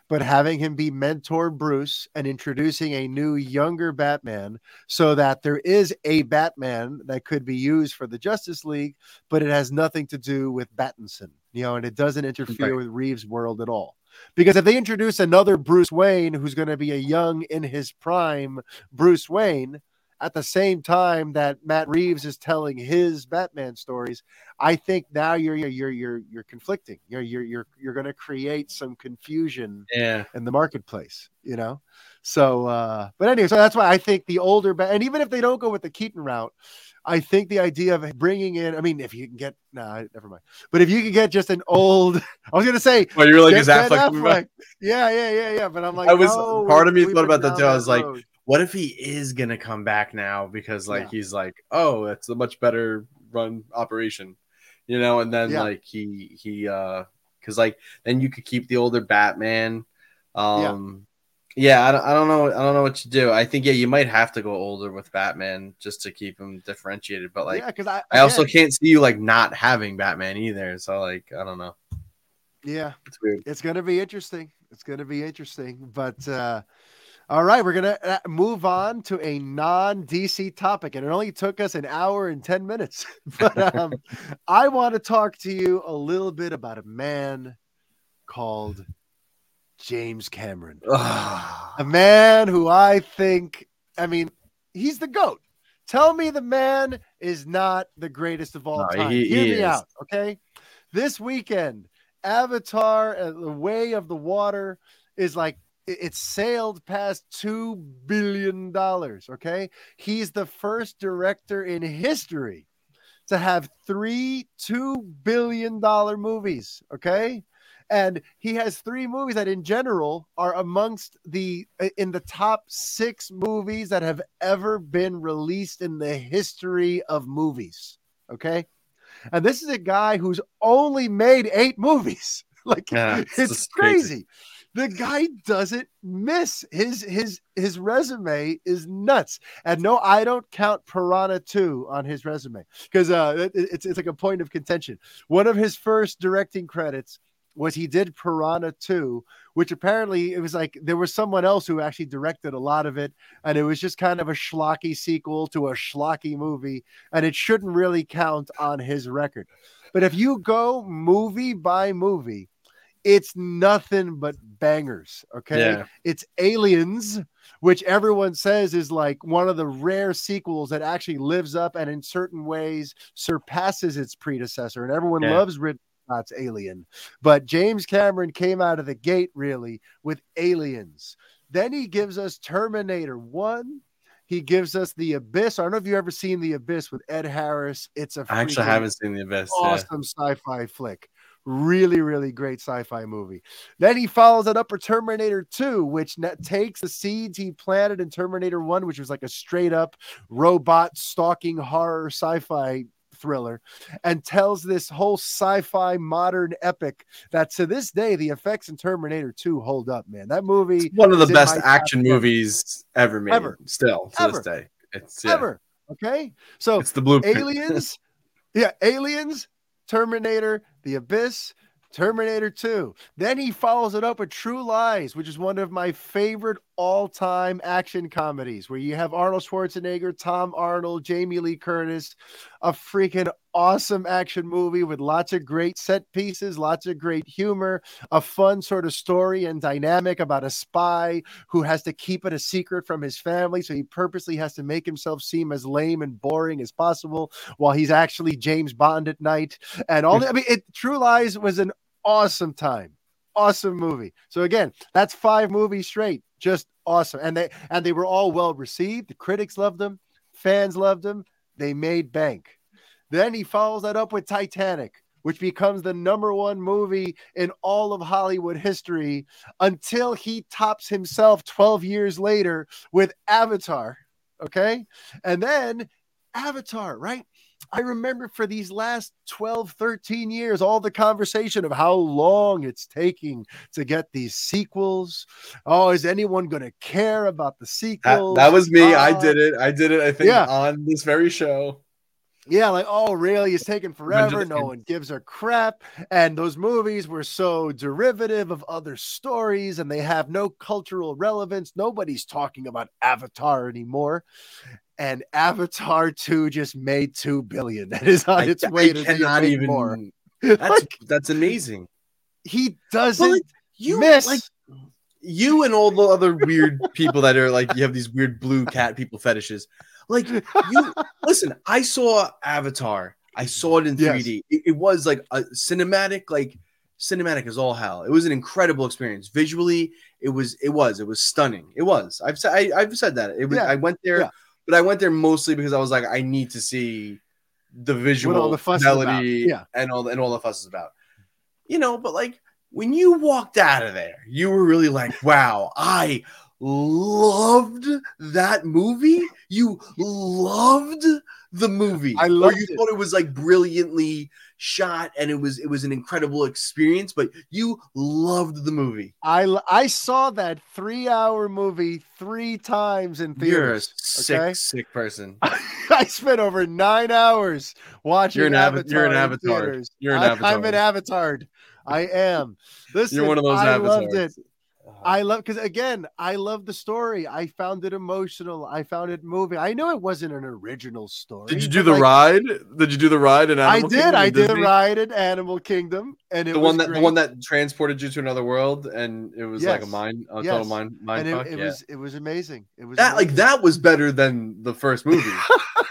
but having him be mentor Bruce and introducing a new, younger Batman so that there is a Batman that could be used for the Justice League, but it has nothing to do with Battinson, you know, and it doesn't interfere Right. with Reeves' world at all. Because if they introduce another Bruce Wayne who's going to be a young in his prime Bruce Wayne at the same time that Matt Reeves is telling his Batman stories, I think now you're you're you're you're conflicting. You're you're you're you're going to create some confusion yeah, in the marketplace, you know. So, uh, but anyway, so that's why I think the older, ba- and even if they don't go with the Keaton route, I think the idea of bringing in, I mean, if you can get, nah, never mind. But if you can get just an old, (laughs) I was gonna say, well, you're like is Ben Affleck coming back? Affleck. Yeah, yeah, yeah, yeah. But I'm like, I was- no, part of me thought about that too. I was like, road. What if he is gonna come back now because like Yeah. he's like oh that's a much better run operation you know and then Yeah. like he he uh because like then you could keep the older batman um yeah, I, don't, I don't know i don't know what to do i think yeah you might have to go older with batman just to keep him differentiated but like yeah, because I, i also can't see you like not having batman either so like i don't know yeah, it's weird it's going to be interesting. It's going to be interesting. But uh, all right, we're going to move on to a non DC topic. And it only took us an hour and 10 minutes. (laughs) but um, (laughs) I want to talk to you a little bit about a man called James Cameron, a man who I think, I mean, he's the goat. Tell me the man is not the greatest of all No, time. he- Hear he me is. out, okay? This weekend, Avatar, uh, The Way of the Water is like it sailed past two billion dollars. Okay, he's the first director in history to have three two billion dollar movies. Okay, and he has three movies that, in general, are amongst the in the top six movies that have ever been released in the history of movies. Okay, and this is a guy who's only made eight movies. (laughs) like Yeah, it's it's, crazy. crazy. The guy doesn't miss. His his his resume is nuts. And no, I don't count Piranha 2 on his resume because uh it- it's it's like a point of contention. One of his first directing credits was he did Piranha 2, which apparently it was like there was someone else who actually directed a lot of it, and it was just kind of a schlocky sequel to a schlocky movie, and it shouldn't really count on his record. But if you go movie by movie, it's nothing but bangers. Okay. Yeah. It's Aliens, which everyone says is like one of the rare sequels that actually lives up and in certain ways surpasses its predecessor. And everyone Yeah. loves Ridley Scott's Alien. But James Cameron came out of the gate really with Aliens. Then he gives us Terminator 1. He gives us The Abyss. I don't know if you've ever seen The Abyss with Ed Harris. It's a I actually haven't seen the abyss. yeah. awesome sci-fi flick. Really, really great sci-fi movie. Then he follows it up with Terminator 2, which takes the seeds he planted in Terminator 1, which was like a straight up robot stalking horror sci-fi thriller, and tells this whole sci-fi modern epic that to this day the effects in Terminator 2 hold up, man. That movie It's one of the best action movies ever made. Ever. Still to Ever. this day. It's yeah, ever. Okay. So It's the blueprint. Aliens, yeah, Aliens, Terminator, The Abyss, Terminator 2. Then he follows it up with True Lies, which is one of my favorite all time action comedies where you have Arnold Schwarzenegger, Tom Arnold, Jamie Lee Curtis, a freaking awesome action movie with lots of great set pieces, lots of great humor, a fun sort of story and dynamic about a spy who has to keep it a secret from his family. So he purposely has to make himself seem as lame and boring as possible while he's actually James Bond at night. And all that. I mean, it True Lies was an awesome time. Awesome movie. So again, that's five movies straight. Just awesome. And they and they were all well received. The critics loved them, fans loved them. They made bank. Then he follows that up with Titanic, which becomes the number one movie in all of Hollywood history until he tops himself 12 years later with Avatar. Okay. And then Avatar, right? I remember for these last 12, 13 years, all the conversation of how long it's taking to get these sequels. Oh, is anyone going to care about the That, sequels? that was me. I Oh, did it. I did it. I think Yeah. on this very show. Yeah, like, oh, really? It's taking forever. No one gives a crap. And those movies were so derivative of other stories and they have no cultural relevance. Nobody's talking about Avatar anymore. And Avatar 2 just made 2 billion. (laughs) That is on I, its I way to cannot even. more. (laughs) That's Like, that's amazing. he doesn't Well, You miss. like you and all the other weird people that are like you have these weird blue cat people fetishes. Like you (laughs) listen, I saw Avatar. I saw it in 3D. It, it was like a cinematic, like cinematic as all hell. It was an incredible experience. Visually, it was it was it was stunning. It was. I've said I, I've said that. It was Yeah. I went there, Yeah. But I went there mostly because I was like, I need to see the visual the fidelity Yeah. and all and all the fuss is about. You know, but like when you walked out of there, you were really like, wow, I loved that movie. You loved the movie. I or loved you it. thought it was like brilliantly shot and it was it was an incredible experience, but you loved the movie. i i saw that three hour movie three times in You're a theaters. sick, okay? sick person. (laughs) I spent over nine hours watching You're an ava- Avatar. you're an avatar. theaters. You're an I, I'm an avatar. I am. Listen, You're one of those I loved it. I love because again, I love the story. I found it emotional. I found it moving. I know it wasn't an original story. Did you do the like, ride? Did you do the ride in I did. Kingdom I in did a ride at Animal Kingdom, and it The was one that the one that transported you to another world, and it was like a Yes. mind, a Yes. total mind, mind and fuck. it, it yeah. was it was amazing. It was that like that was better than the first movie. (laughs)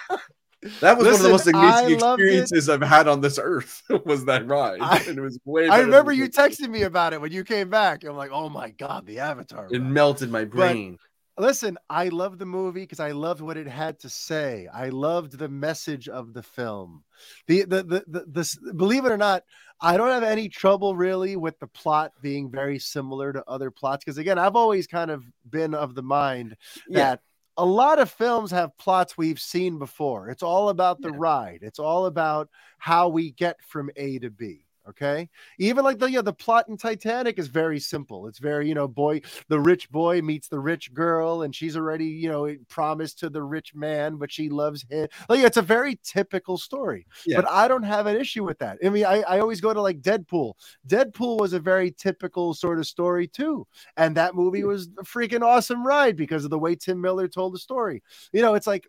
That was one of the most Listen, amazing experiences I've had on this earth. (laughs) Was that ride? I- and it was way. I remember you texting me about it when you came back. I'm like, oh my god, the Avatar. It melted my brain. Listen, I love the movie because I loved what it had to say. I loved the message of the film. The the the the, the believe it or not, I don't have any trouble really with the plot being very similar to other plots because again, I've always kind of been of the mind that a lot of films have plots we've seen before. It's all about the Yeah. ride. It's all about how we get from A to B. Okay. Even like the you know, the plot in Titanic is very simple. It's very, you know, boy, the rich boy meets the rich girl, and she's already, you know, promised to the rich man, but she loves him. Like it's a very typical story. Yeah. But I don't have an issue with that. I mean, I, I always go to like Deadpool. Deadpool was a very typical sort of story too. And that movie was a freaking awesome ride because of the way Tim Miller told the story. You know, it's like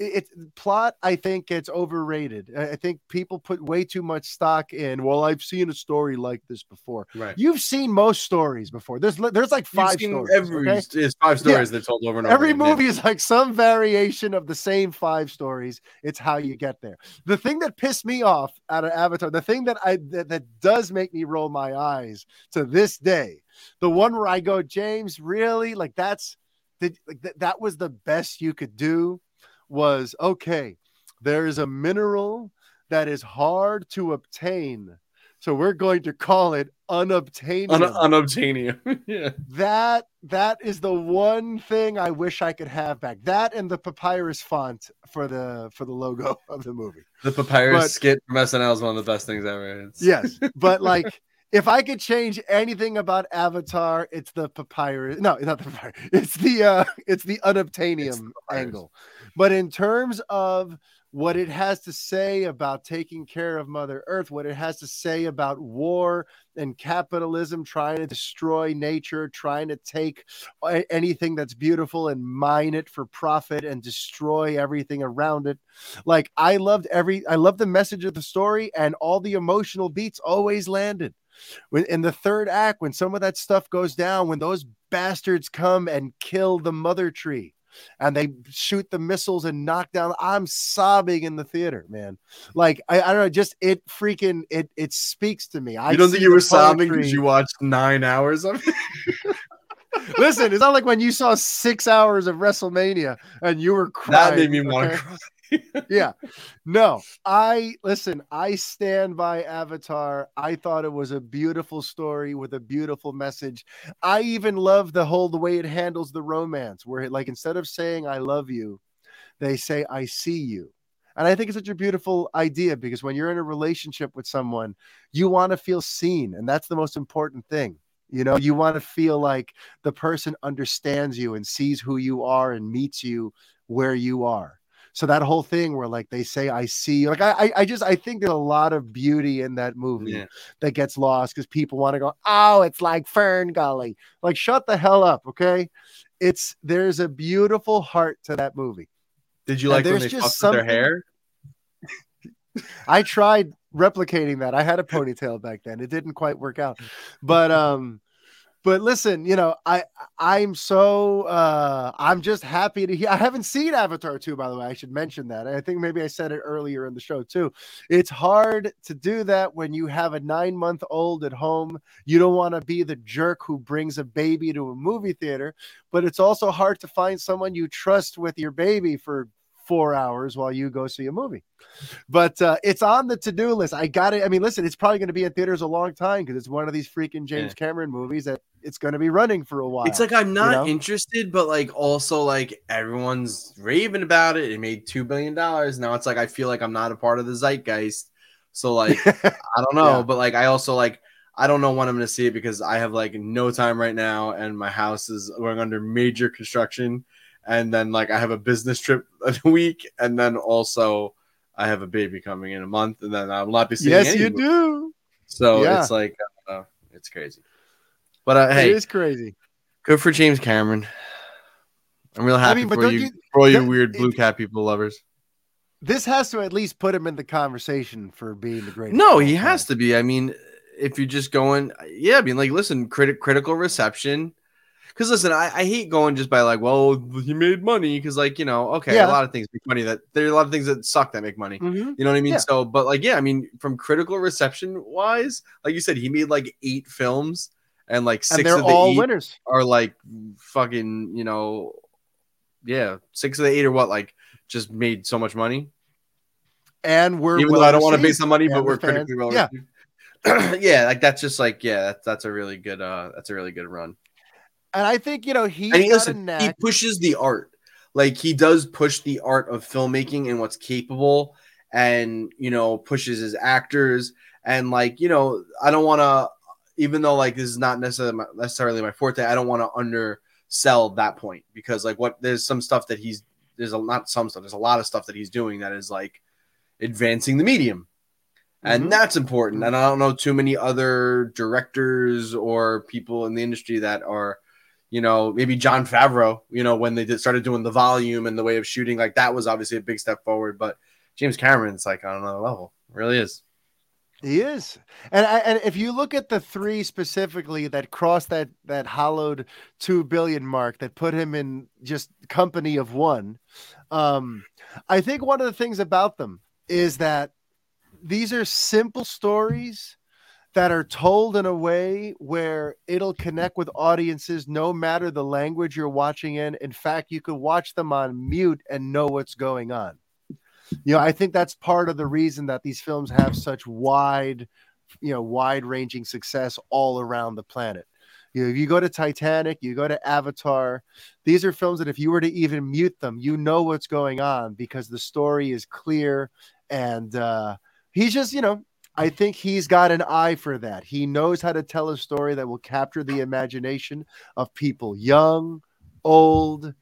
it, it plot i think gets overrated i think people put way too much stock in well i've seen a story like this before right. you've seen most stories before there's there's like You've 5 seen stories every okay? it's five stories they told over and over. every again, yeah. movie is like some variation of the same five stories it's how you get there the thing that pissed me off out of avatar the thing that i that, that does make me roll my eyes to this day the one where i go james really like that's the, like that, that was the best you could do was okay there is a mineral that is hard to obtain so we're going to call it unobtainium Un- unobtainium. (laughs) yeah. that that is the one thing I wish I could have back. That and the papyrus font for the for the logo (laughs) of the movie. The papyrus But- skit from SNL is one of the best things ever. It's, Yes, (laughs) but like if I could change anything about Avatar, it's the papyrus. No, not the papyrus. It's the uh it's the unobtainium It's the angle. But in terms of what it has to say about taking care of Mother Earth, what it has to say about war and capitalism trying to destroy nature, trying to take anything that's beautiful and mine it for profit and destroy everything around it. Like I loved every I loved the message of the story and all the emotional beats always landed. When in the third act, when some of that stuff goes down, when those bastards come and kill the mother tree and they shoot the missiles and knock down, I'm sobbing in the theater, man. Like I, I don't know, just it freaking it it speaks to me. I You don't think you were sobbing because you watched nine hours of it? (laughs) Listen, it's not like when you saw six hours of WrestleMania and you were crying. That made me want to cry. Yeah. No, I listen, I stand by Avatar. I thought it was a beautiful story with a beautiful message. I even love the whole the way it handles the romance, where it, like instead of saying I love you, they say I see you. And I think it's such a beautiful idea because when you're in a relationship with someone, you want to feel seen, and that's the most important thing. You know, you want to feel like the person understands you and sees who you are and meets you where you are. So that whole thing where like they say I see like I I- just I think there's a lot of beauty in that movie Yeah. that gets lost because people want to go, oh, it's like Fern Gully. Like, shut the hell up, okay? It's there's a beautiful heart to that movie. Did you And like when there's they just fucked their hair? (laughs) I tried replicating that. I had a ponytail back then. It didn't quite work out. But um but listen, you know, I I'm so uh I'm just happy to hear I haven't seen Avatar 2 by the way. I should mention that. I think maybe I said it earlier in the show too. It's hard to do that when you have a 9-month-old at home. You don't want to be the jerk who brings a baby to a movie theater, but it's also hard to find someone you trust with your baby for 4 hours while you go see a movie but uh, it's on the to-do list. I got it. I mean, listen, it's probably going to be in theaters a long time because it's one of these freaking James Cameron movies that it's going to be running for a while. It's like I'm not know? interested, but like also like everyone's raving about it. It made two billion dollars. Now it's like I feel like I'm not a part of the zeitgeist. So like (laughs) I don't know, Yeah. but like I also like I don't know when I'm gonna see it because I have like no time right now, and my house is going under major construction, and then like I have a business trip (laughs) a week, and then also I have a baby coming in a month, and then I'll not be seeing. yes, you movie. do. So Yeah. it's like uh, it's crazy. But uh, hey, It is crazy. Good for James Cameron. I'm real happy mean, but for don't you, you- for all you weird blue cat people lovers. This has to at least put him in the conversation for being the greatest. No, he has to be. I mean, if you're just going, yeah, I mean, like, listen, crit- critical reception. Because listen, I, I hate going just by like, well, he made money. Because like, you know, okay, Yeah. a lot of things make money. That there are a lot of things that suck that make money. Mhm. You know what I mean? Yeah. So, but like, yeah, I mean, from critical reception wise, like you said, he made like eight films, and like six And they're of the all eight winners. are like fucking, you know, yeah, six of the eight are what like just made so much money. And we're Even well though I don't want to base on money, but we're fans- critically well yeah. (clears throat) yeah, like that's just like yeah, that's that's a really good uh that's a really good run. And I think you know he, listen, he pushes the art. Like he does push the art of filmmaking and what's capable, and you know pushes his actors. And like you know, I don't want to, even though like this is not necessarily my, necessarily my forte. I don't want to undersell that point because like what there's some stuff that he's there's a not some stuff. There's a lot of stuff that he's doing that is like advancing the medium. And Mhm. that's important. And I don't know too many other directors or people in the industry that are you know, maybe Jon Favreau, you know, when they did, started doing the volume and the way of shooting, like that was obviously a big step forward. But James Cameron's like on another level, It really is. He is, and and if you look at the three specifically that crossed that that hollowed two billion mark, that put him in just company of one, um, I think one of the things about them is that these are simple stories that are told in a way where it'll connect with audiences no matter the language you're watching in. In fact, you could watch them on mute and know what's going on. You know, I think that's part of the reason that these films have such wide, you know, wide ranging success all around the planet. You know, if you go to Titanic, you go to Avatar, these are films that if you were to even mute them, you know what's going on because the story is clear and uh he's just, you know, I think he's got an eye for that. He knows how to tell a story that will capture the imagination of people young, old,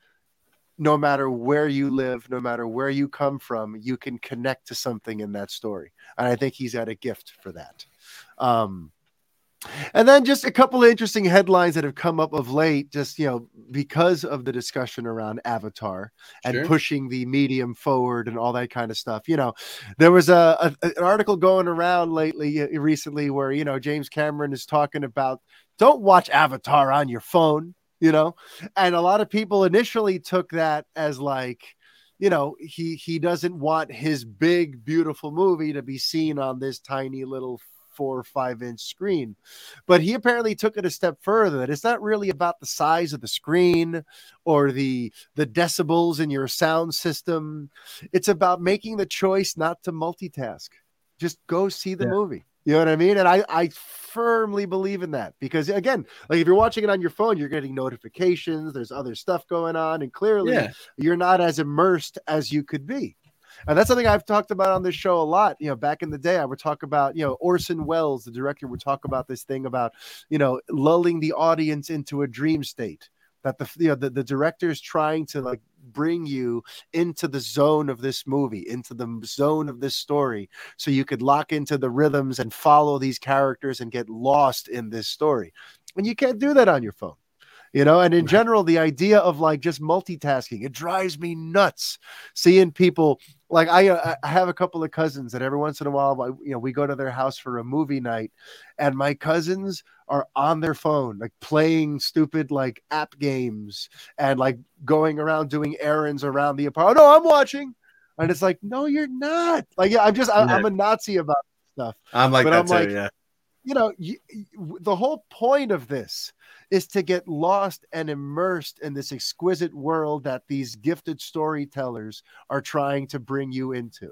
no matter where you live, no matter where you come from, you can connect to something in that story. And I think he's got a gift for that. Um, and then just a couple of interesting headlines that have come up of late, just you know, because of the discussion around Avatar and Sure. pushing the medium forward and all that kind of stuff. You know, there was a, a an article going around lately, recently, where you know James Cameron is talking about don't watch Avatar on your phone. You know, and a lot of people initially took that as like you know he he doesn't want his big beautiful movie to be seen on this tiny little four or five inch screen. But he apparently took it a step further that it's not really about the size of the screen or the the decibels in your sound system. It's about making the choice not to multitask. Just go see the Yeah. movie. You know what i mean? And i i firmly believe in that because again like if you're watching it on your phone you're getting notifications. There's other stuff going on. And clearly Yeah. you're not as immersed as you could be. And that's something I've talked about on this show a lot. You know, back in the day, I would talk about, you know, Orson Welles, the director, would talk about this thing about, you know, lulling the audience into a dream state. That the you know the, the director is trying to like bring you into the zone of this movie, into the zone of this story, so you could lock into the rhythms and follow these characters and get lost in this story. And you can't do that on your phone you know and in Right. general the idea of like just multitasking it drives me nuts seeing people like I, uh, I have a couple of cousins that every once in a while you know we go to their house for a movie night and my cousins are on their phone like playing stupid like app games and like going around doing errands around the apartment oh no i'm watching and it's like no you're not like yeah i'm just I, i'm a nazi about stuff I'm like But that I'm too. like- yeah. you know, you- the whole point of this is to get lost and immersed in this exquisite world that these gifted storytellers are trying to bring you into.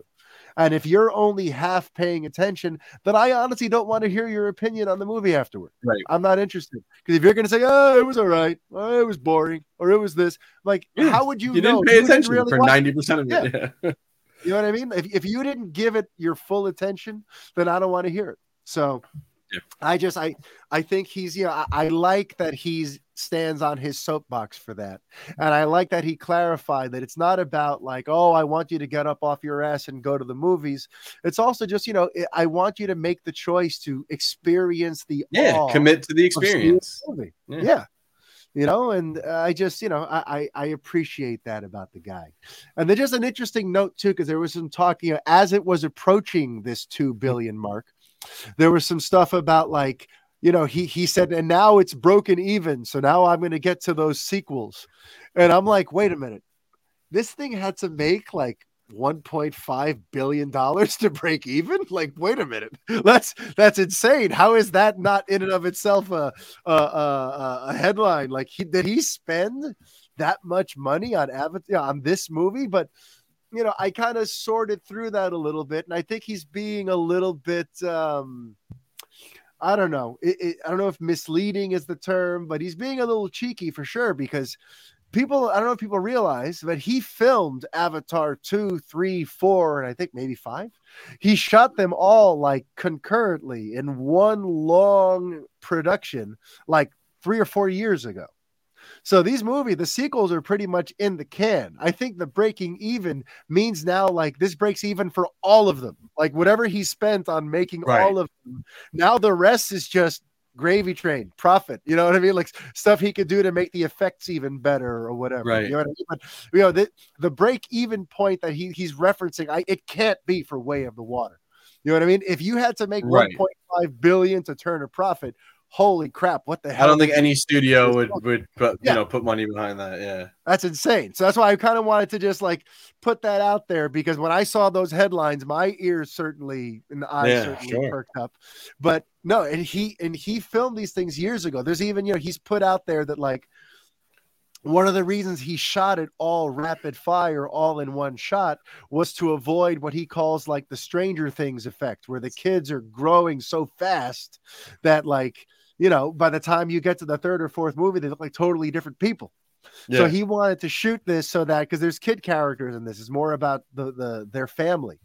And if you're only half paying attention, then I honestly don't want to hear your opinion on the movie afterward. Right. I'm not interested. Because if you're going to say, oh, it was all right, oh, it was boring, or it was this, like, Yeah, how would you, You know? didn't pay attention really for watch ninety percent of it. Yeah. (laughs) You know what I mean? If, if you didn't give it your full attention, then I don't want to hear it. So. I just I I think he's you know I, I like that he's stands on his soapbox for that. And I like that he clarified that it's not about like, oh, I want you to get up off your ass and go to the movies. It's also just, you know, I want you to make the choice to experience the Yeah, commit to the experience. the. Yeah. Yeah. you know, and I just, you know, I, I appreciate that about the guy. And then just an interesting note too, because there was some talking you know, as it was approaching this two billion mark, there was some stuff about like, you know, he he said, and now it's broken even. So now I'm gonna get to those sequels. And I'm like, wait a minute. This thing had to make like 1.5 billion dollars to break even like wait a minute that's that's insane how is that not in and of itself a a, a, a headline like he, did he spend that much money on avatar on this movie but you know i kind of sorted through that a little bit and i think he's being a little bit um I don't know. It, it, I don't know if misleading is the term, but he's being a little cheeky for sure because people, I don't know if people realize, but he filmed Avatar 2, 3, 4, and I think maybe 5. He shot them all like concurrently in one long production, like three or four years ago. So these movies, the sequels are pretty much in the can. I think the breaking even means now like this breaks even for all of them. Like whatever he spent on making right. all of them, now the rest is just gravy train profit you know what i mean like stuff he could do to make the effects even better or whatever right you know what i mean but you know the, the break even point that he, he's referencing I, it can't be for way of the water you know what i mean if you had to make right. 1.5 billion to turn a profit holy crap, what the hell? I don't think any studio would would put yeah. you know put money behind that. Yeah, that's insane. So that's why I kind of wanted to just like put that out there because when I saw those headlines, my ears certainly and the eyes yeah, certainly sure. perked up. But no, and he and he filmed these things years ago. There's even you know he's put out there that like one of the reasons he shot it all rapid fire, all in one shot, was to avoid what he calls like the Stranger Things effect, where the kids are growing so fast that, like, you know, by the time you get to the third or fourth movie, they look like totally different people. Yeah. So he wanted to shoot this so that because there's kid characters in this, it's more about the the their family.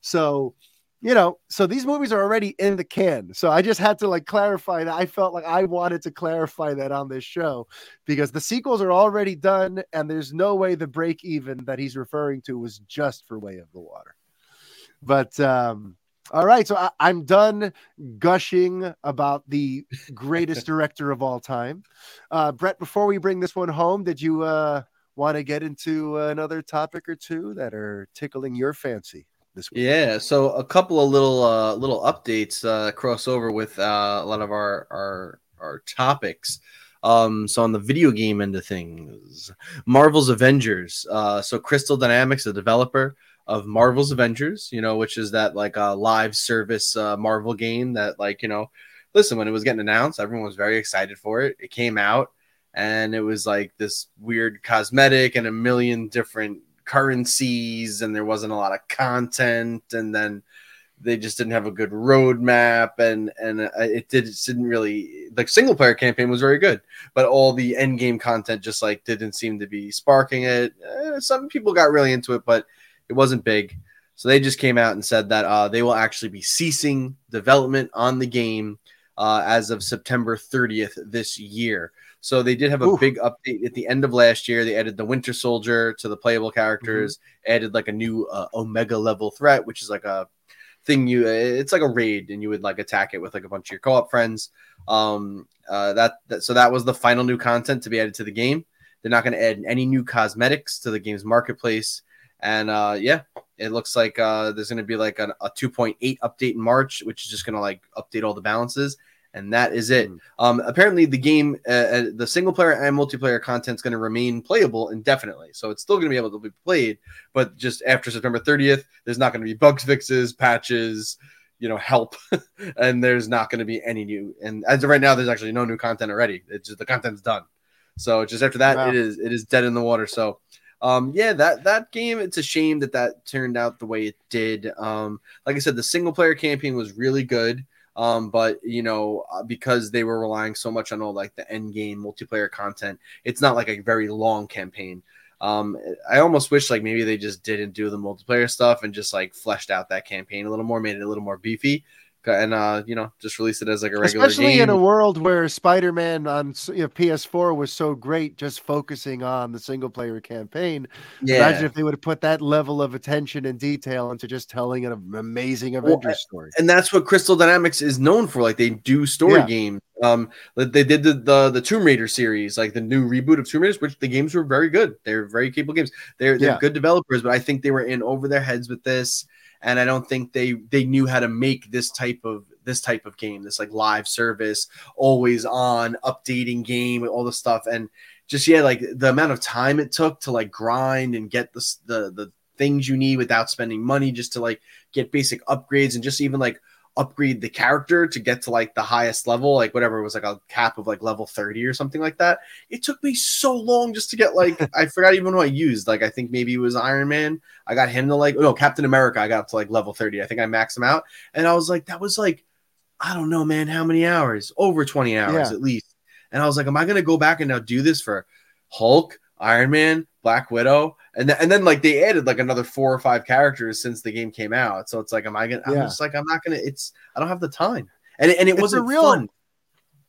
So you know, so these movies are already in the can. So I just had to like clarify that. I felt like I wanted to clarify that on this show because the sequels are already done, and there's no way the break even that he's referring to was just for Way of the Water. But um, all right, so I, I'm done gushing about the greatest (laughs) director of all time. Uh, Brett, before we bring this one home, did you uh, want to get into another topic or two that are tickling your fancy? This week. Yeah, so a couple of little uh, little updates uh, crossover with uh, a lot of our our our topics. Um, so on the video game end of things, Marvel's Avengers. Uh, so Crystal Dynamics, the developer of Marvel's Avengers, you know, which is that like a uh, live service uh, Marvel game that like you know, listen, when it was getting announced, everyone was very excited for it. It came out and it was like this weird cosmetic and a million different currencies and there wasn't a lot of content and then they just didn't have a good roadmap and and it did it didn't really like single player campaign was very good but all the end game content just like didn't seem to be sparking it. Eh, some people got really into it but it wasn't big. So they just came out and said that uh, they will actually be ceasing development on the game uh, as of september 30th this year so they did have a Ooh. big update at the end of last year. They added the Winter Soldier to the playable characters, mm-hmm. added like a new uh, Omega level threat, which is like a thing you it's like a raid and you would like attack it with like a bunch of your co-op friends. Um uh that, that so that was the final new content to be added to the game. They're not going to add any new cosmetics to the game's marketplace. And uh yeah, it looks like uh there's going to be like a, a 2.8 update in March, which is just going to like update all the balances and that is it. Mm. Um, apparently, the game, uh, uh the single player and multiplayer content is going to remain playable indefinitely, so it's still going to be able to be played. But just after September 30th, there's not going to be bugs fixes, patches, you know, help, (laughs) and there's not going to be any new. And as of right now, there's actually no new content already. It's just the content's done. So just after that, wow. it is it is dead in the water. So um yeah that that game it's a shame that that turned out the way it did um like i said the single player campaign was really good um, but you know, uh, because they were relying so much on all like the end game multiplayer content, it's not like a very long campaign. Um, I almost wish like maybe they just didn't do the multiplayer stuff and just like fleshed out that campaign a little more, made it a little more beefy and uh, you know, just release it as like a regular Especially game. in a world where Spider-Man on you know, PS4 was so great, just focusing on the single player campaign. Yeah. Imagine if they would have put that level of attention and detail into just telling an amazing Avengers well, story. And that's what Crystal Dynamics is known for. Like they do story yeah. games Um, they did the, the the Tomb Raider series, like the new reboot of Tomb Raiders, which the games were very good. They're very capable games. They're they're Yeah. good developers, but I think they were in over their heads with this, and I don't think they they knew how to make this type of this type of game, this like live service, always on, updating game, all the stuff, and just yeah, like the amount of time it took to like grind and get the the the things you need without spending money, just to like get basic upgrades and just even like upgrade the character to get to like the highest level, like whatever it was like a cap of like level 30 or something like that. It took me so long just to get like (laughs) I forgot even who I used. Like I think maybe it was Iron Man. I got him to like no Captain America. I got up to like level 30. I think I maxed him out. And I was like, that was like, I don't know, man, how many hours? Over 20 hours Yeah. at least. And I was like, am I gonna go back and now do this for Hulk, Iron Man, Black Widow, and then, and then like they added like another four or five characters since the game came out. So it's like, am I gonna? I'm Yeah. just like, I'm not gonna. It's I don't have the time, and it- and it It's a wasn't real- fun.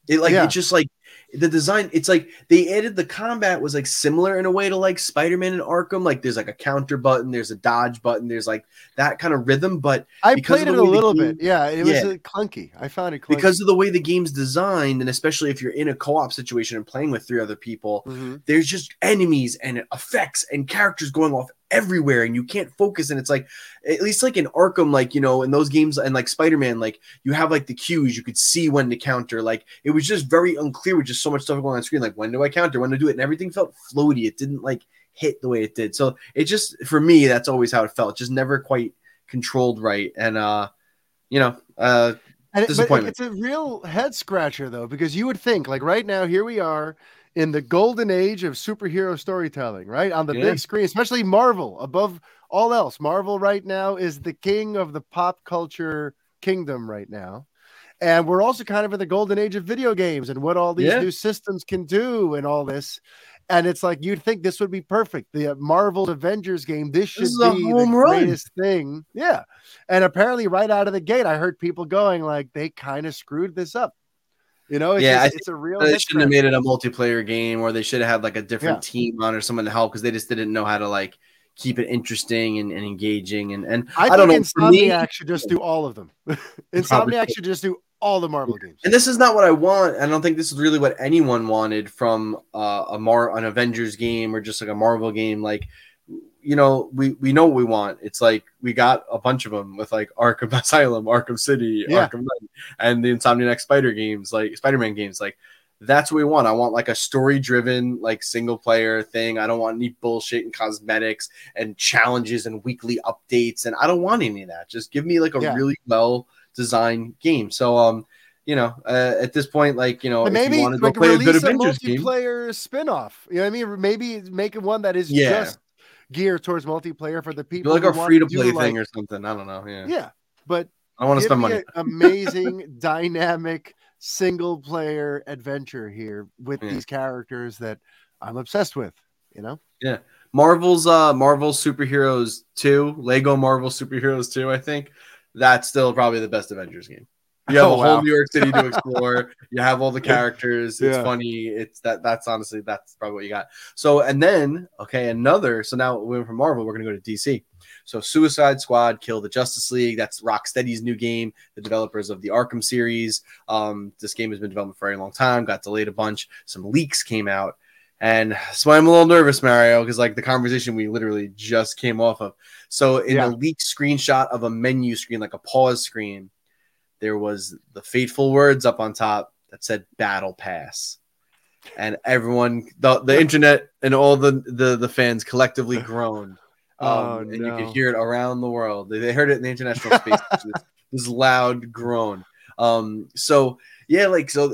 It like Yeah. it just like the design. It's like they added the combat was like similar in a way to like Spider Man and Arkham. Like there's like a counter button, there's a dodge button, there's like that kind of rhythm, but I played it a little game- bit. Yeah, it was Yeah. uh, clunky. I found it clunky. because of the way the game's designed, and especially if you're in a co-op situation and playing with three other people, Mhm. there's just enemies and effects and characters going off everywhere and you can't focus. And it's like at least like in arkham like you know in those games and like spider-man like you have like the cues you could see when to counter. Like it was just very unclear with just so much stuff going on screen like when do i counter when to do it? And everything felt floaty. It didn't like hit the way it did. So it just for me that's always how it felt just never quite controlled right. And uh you know uh And it, Disappointment. it's a real head scratcher though, because you would think like right now, here we are in the golden age of superhero storytelling, right? On the big screen, especially Marvel above all else. Marvel right now is the king of the pop culture kingdom right now. And we're also kind of in the golden age of video games and what all these Yeah. new systems can do and all this. And it's like you'd think this would be perfect. The uh, Marvel Avengers game, this should is a be the run. greatest thing. Yeah. And apparently, right out of the gate, I heard people going like they kind of screwed this up. You know, it's, Yeah, I just- it's a real. they shouldn't have made it a multiplayer game or they should have had like a different Yeah. team on or someone to help because they just didn't know how to like keep it interesting and, and engaging and and I, I, don't know think for me Insomniac should just do all of them. (laughs) Insomniac should just do all the Marvel games. and this is not what I want. I don't think this is really what anyone wanted from uh, a Mar an Avengers game or just like a Marvel game. Like, you know, we we know what we want. It's like we got a bunch of them with like Arkham (laughs) Asylum, Arkham City, Yeah. Arkham Knight, and the Insomniac Spider games, like Spider-Man games. Like, that's what we want. I want like a story-driven, like single player thing. I don't want any bullshit and cosmetics and challenges and weekly updates. And I don't want any of that. Just give me like a Yeah. really well designed game. So um you know, uh, at this point, like you know, But if maybe you want to go like play a release good a, Avengers game, multiplayer spin-off. You know what I mean? Maybe make one that is Yeah. just geared towards multiplayer for the people like a free to play like- thing or something. I don't know. Yeah, yeah, but I want to spend money. (laughs) amazing, dynamic single player adventure here with Yeah. these characters that I'm obsessed with. You know, Yeah. Marvel's uh Marvel Superheroes 2, Lego Marvel Superheroes 2, I think. That's still probably the best Avengers game. You have Oh, a wow. whole New York City to explore. you have all the (laughs) characters. It's Yeah. funny. It's that that's honestly that's probably what you got. So and then okay, another so now we went from Marvel, we're gonna go to DC. So Suicide Squad, Kill the Justice League. That's Rocksteady's new game, the developers of the Arkham series. Um, this game has been developed for a very long time, got delayed a bunch. Some leaks came out. And so I'm a little nervous, Mario, because like the conversation we literally just came off of. So in Yeah. a leaked screenshot of a menu screen, like a pause screen, there was the fateful words up on top that said Battle Pass. And everyone, the, the (laughs) internet and all the, the, the fans collectively groaned. (laughs) Um, Oh, and you could hear it around the world. They, they heard it in the international (laughs) space. station. this loud groan. Um, so yeah, like so,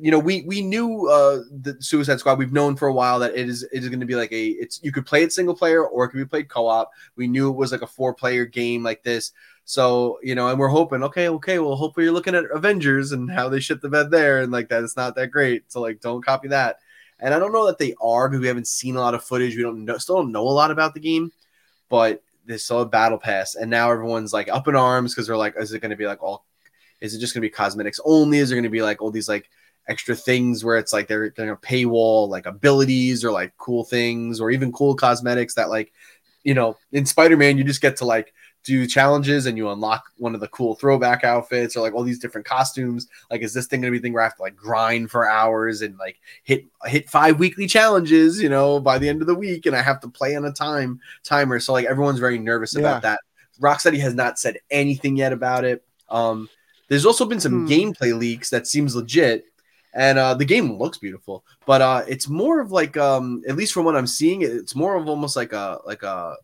you know, we we knew uh the Suicide Squad. We've known for a while that it is it is going to be like a it's you could play it single player or it could be played co op. We knew it was like a four player game like this. So you know, and we're hoping, okay, okay, well, hopefully you're looking at Avengers and how they shit the bed there, and like that it's not that great. So like, don't copy that. And I don't know that they are because we haven't seen a lot of footage. We don't know, still don't know a lot about the game, but they still have Battle Pass, and now everyone's like up in arms because they're like, is it going to be like all? Is it just going to be cosmetics only? Is there going to be like all these like extra things where it's like they're going to paywall like abilities or like cool things or even cool cosmetics that like you know, in Spider Man, you just get to like do challenges and you unlock one of the cool throwback outfits or like all these different costumes. Like, is this thing gonna be thing where I have to like grind for hours and like hit hit five weekly challenges, you know, by the end of the week, and I have to play on a time timer. So like everyone's very nervous about Yeah. that. Rocksteady has not said anything yet about it. Um, there's also been some Hmm. gameplay leaks that seems legit, and uh, the game looks beautiful, but uh, it's more of like, um, at least from what I'm seeing, it's more of almost like a like a.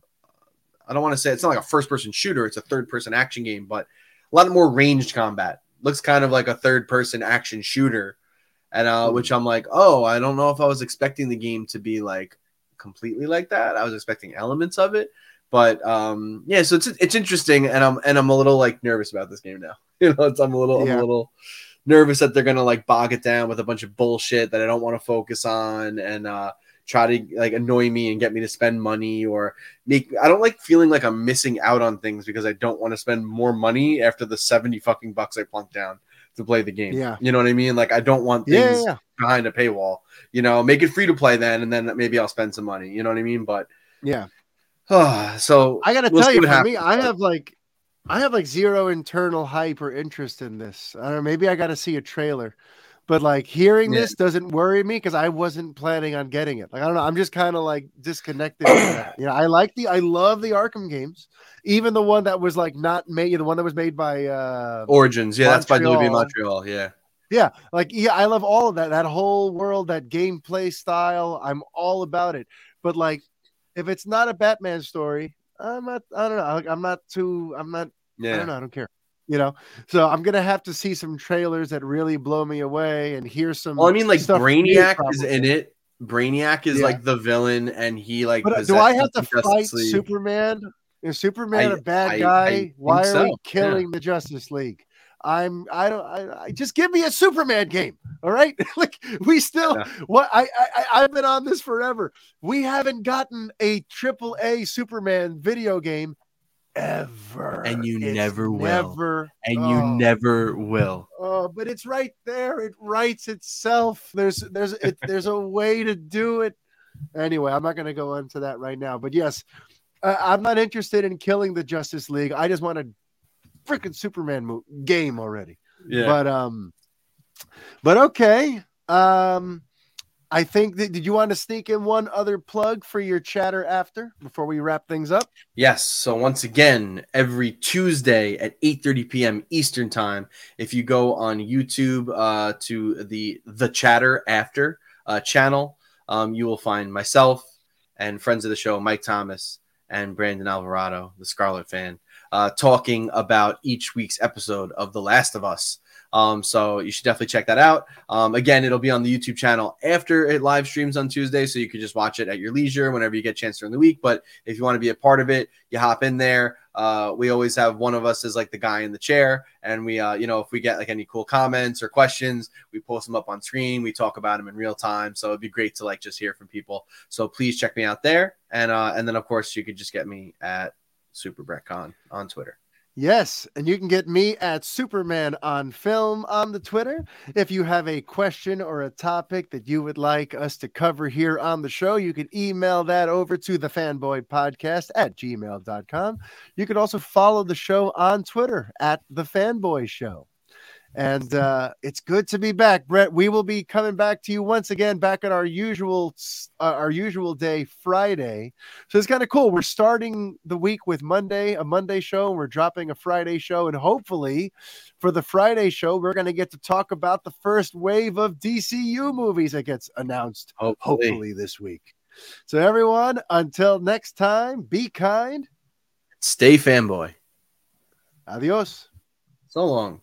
I don't want to say it's not like a first person shooter; it's a third person action game, but a lot more ranged combat. Looks kind of like a third person action shooter, and uh, Hmm. which I'm like, oh, I don't know if I was expecting the game to be like completely like that. I was expecting elements of it, but um, yeah. So it's it's interesting, and I'm and I'm a little like nervous about this game now. (laughs) You know, it's, I'm a little I'm a little nervous that they're gonna like bog it down with a bunch of bullshit that I don't want to focus on and uh try to like annoy me and get me to spend money or make I don't like feeling like I'm missing out on things because I don't want to spend more money after the 70 fucking bucks I plunked down to play the game. Yeah. You know what I mean? Like I don't want things Yeah, behind a paywall. You know, make it free to play then and then maybe I'll spend some money. You know what I mean? But yeah. (sighs) so I gotta we'll tell you, for me, I have like, I have like zero internal hype or interest in this. I don't know. Maybe I got to see a trailer, but like hearing Yeah. this doesn't worry me because I wasn't planning on getting it. Like I don't know. I'm just kind of like disconnected. from that. (coughs) You know, I like the, I love the Arkham games, even the one that was like not made, the one that was made by, uh, Origins, yeah, that's by WB Montreal. Montreal, yeah. yeah, like yeah, I love all of that. That whole world, that gameplay style, I'm all about it. But like, if it's not a Batman story, I'm not. I don't know. I'm not too. I'm not. Yeah. I don't know. I don't care. You know. So I'm gonna have to see some trailers that really blow me away and hear some. Well, I mean, like Brainiac is in it. Brainiac is Yeah. like the villain, and he like. But uh, do I have to fight League. Superman? Is Superman I- a bad I- guy? I Why are so, we yeah. killing the Justice League? I'm. I don't. I, I just give me a Superman game. All right. (laughs) like we still. Yeah. What I I- I've been on this forever. We haven't gotten a triple A Superman video game ever, And you It's never will. Never. and you oh. never will. Oh, but it's right there. It writes itself. There's there's it, (laughs) there's a way to do it. Anyway, I'm not going to go into that right now. But yes, uh, I'm not interested in killing the Justice League. I just want a freaking Superman mo- game already. Yeah. But um, but okay. Um, I think that did you want to sneak in one other plug for your chatter after before we wrap things up? Yes. So once again, every Tuesday at 8:30 p.m. Eastern time, if you go on YouTube uh, to the the Chatter After uh, channel, um, you will find myself and friends of the show, Mike Thomas and Brandon Alvarado, the Scarlet fan, uh, talking about each week's episode of The Last of Us. Um, so you should definitely check that out. Um, again, it'll be on the YouTube channel after it live streams on Tuesday, so you can just watch it at your leisure whenever you get a chance during the week. But if you want to be a part of it, you hop in there. Uh, we always have one of us as like the guy in the chair, and we, uh, you know, if we get like any cool comments or questions, we post them up on screen. We talk about them in real time, so it'd be great to like just hear from people. So please check me out there, and uh, and then of course you could just get me at Super Brett Con on Twitter. Yes, and you can get me at Superman on Film on the Twitter. If you have a question or a topic that you would like us to cover here on the show, you can email that over to the fanboy podcast at gmail.com. You can also follow the show on Twitter at the fanboy show. And uh, it's good to be back, Brett. We will be coming back to you once again, back at our usual uh, our usual day, Friday. So it's kind of cool. We're starting the week with Monday, a Monday show, and we're dropping a Friday show. And hopefully, for the Friday show, we're going to get to talk about the first wave of DCU movies that gets announced Hopefully. hopefully this week. So, everyone, until next time, be kind. Stay fanboy. Adios. So long.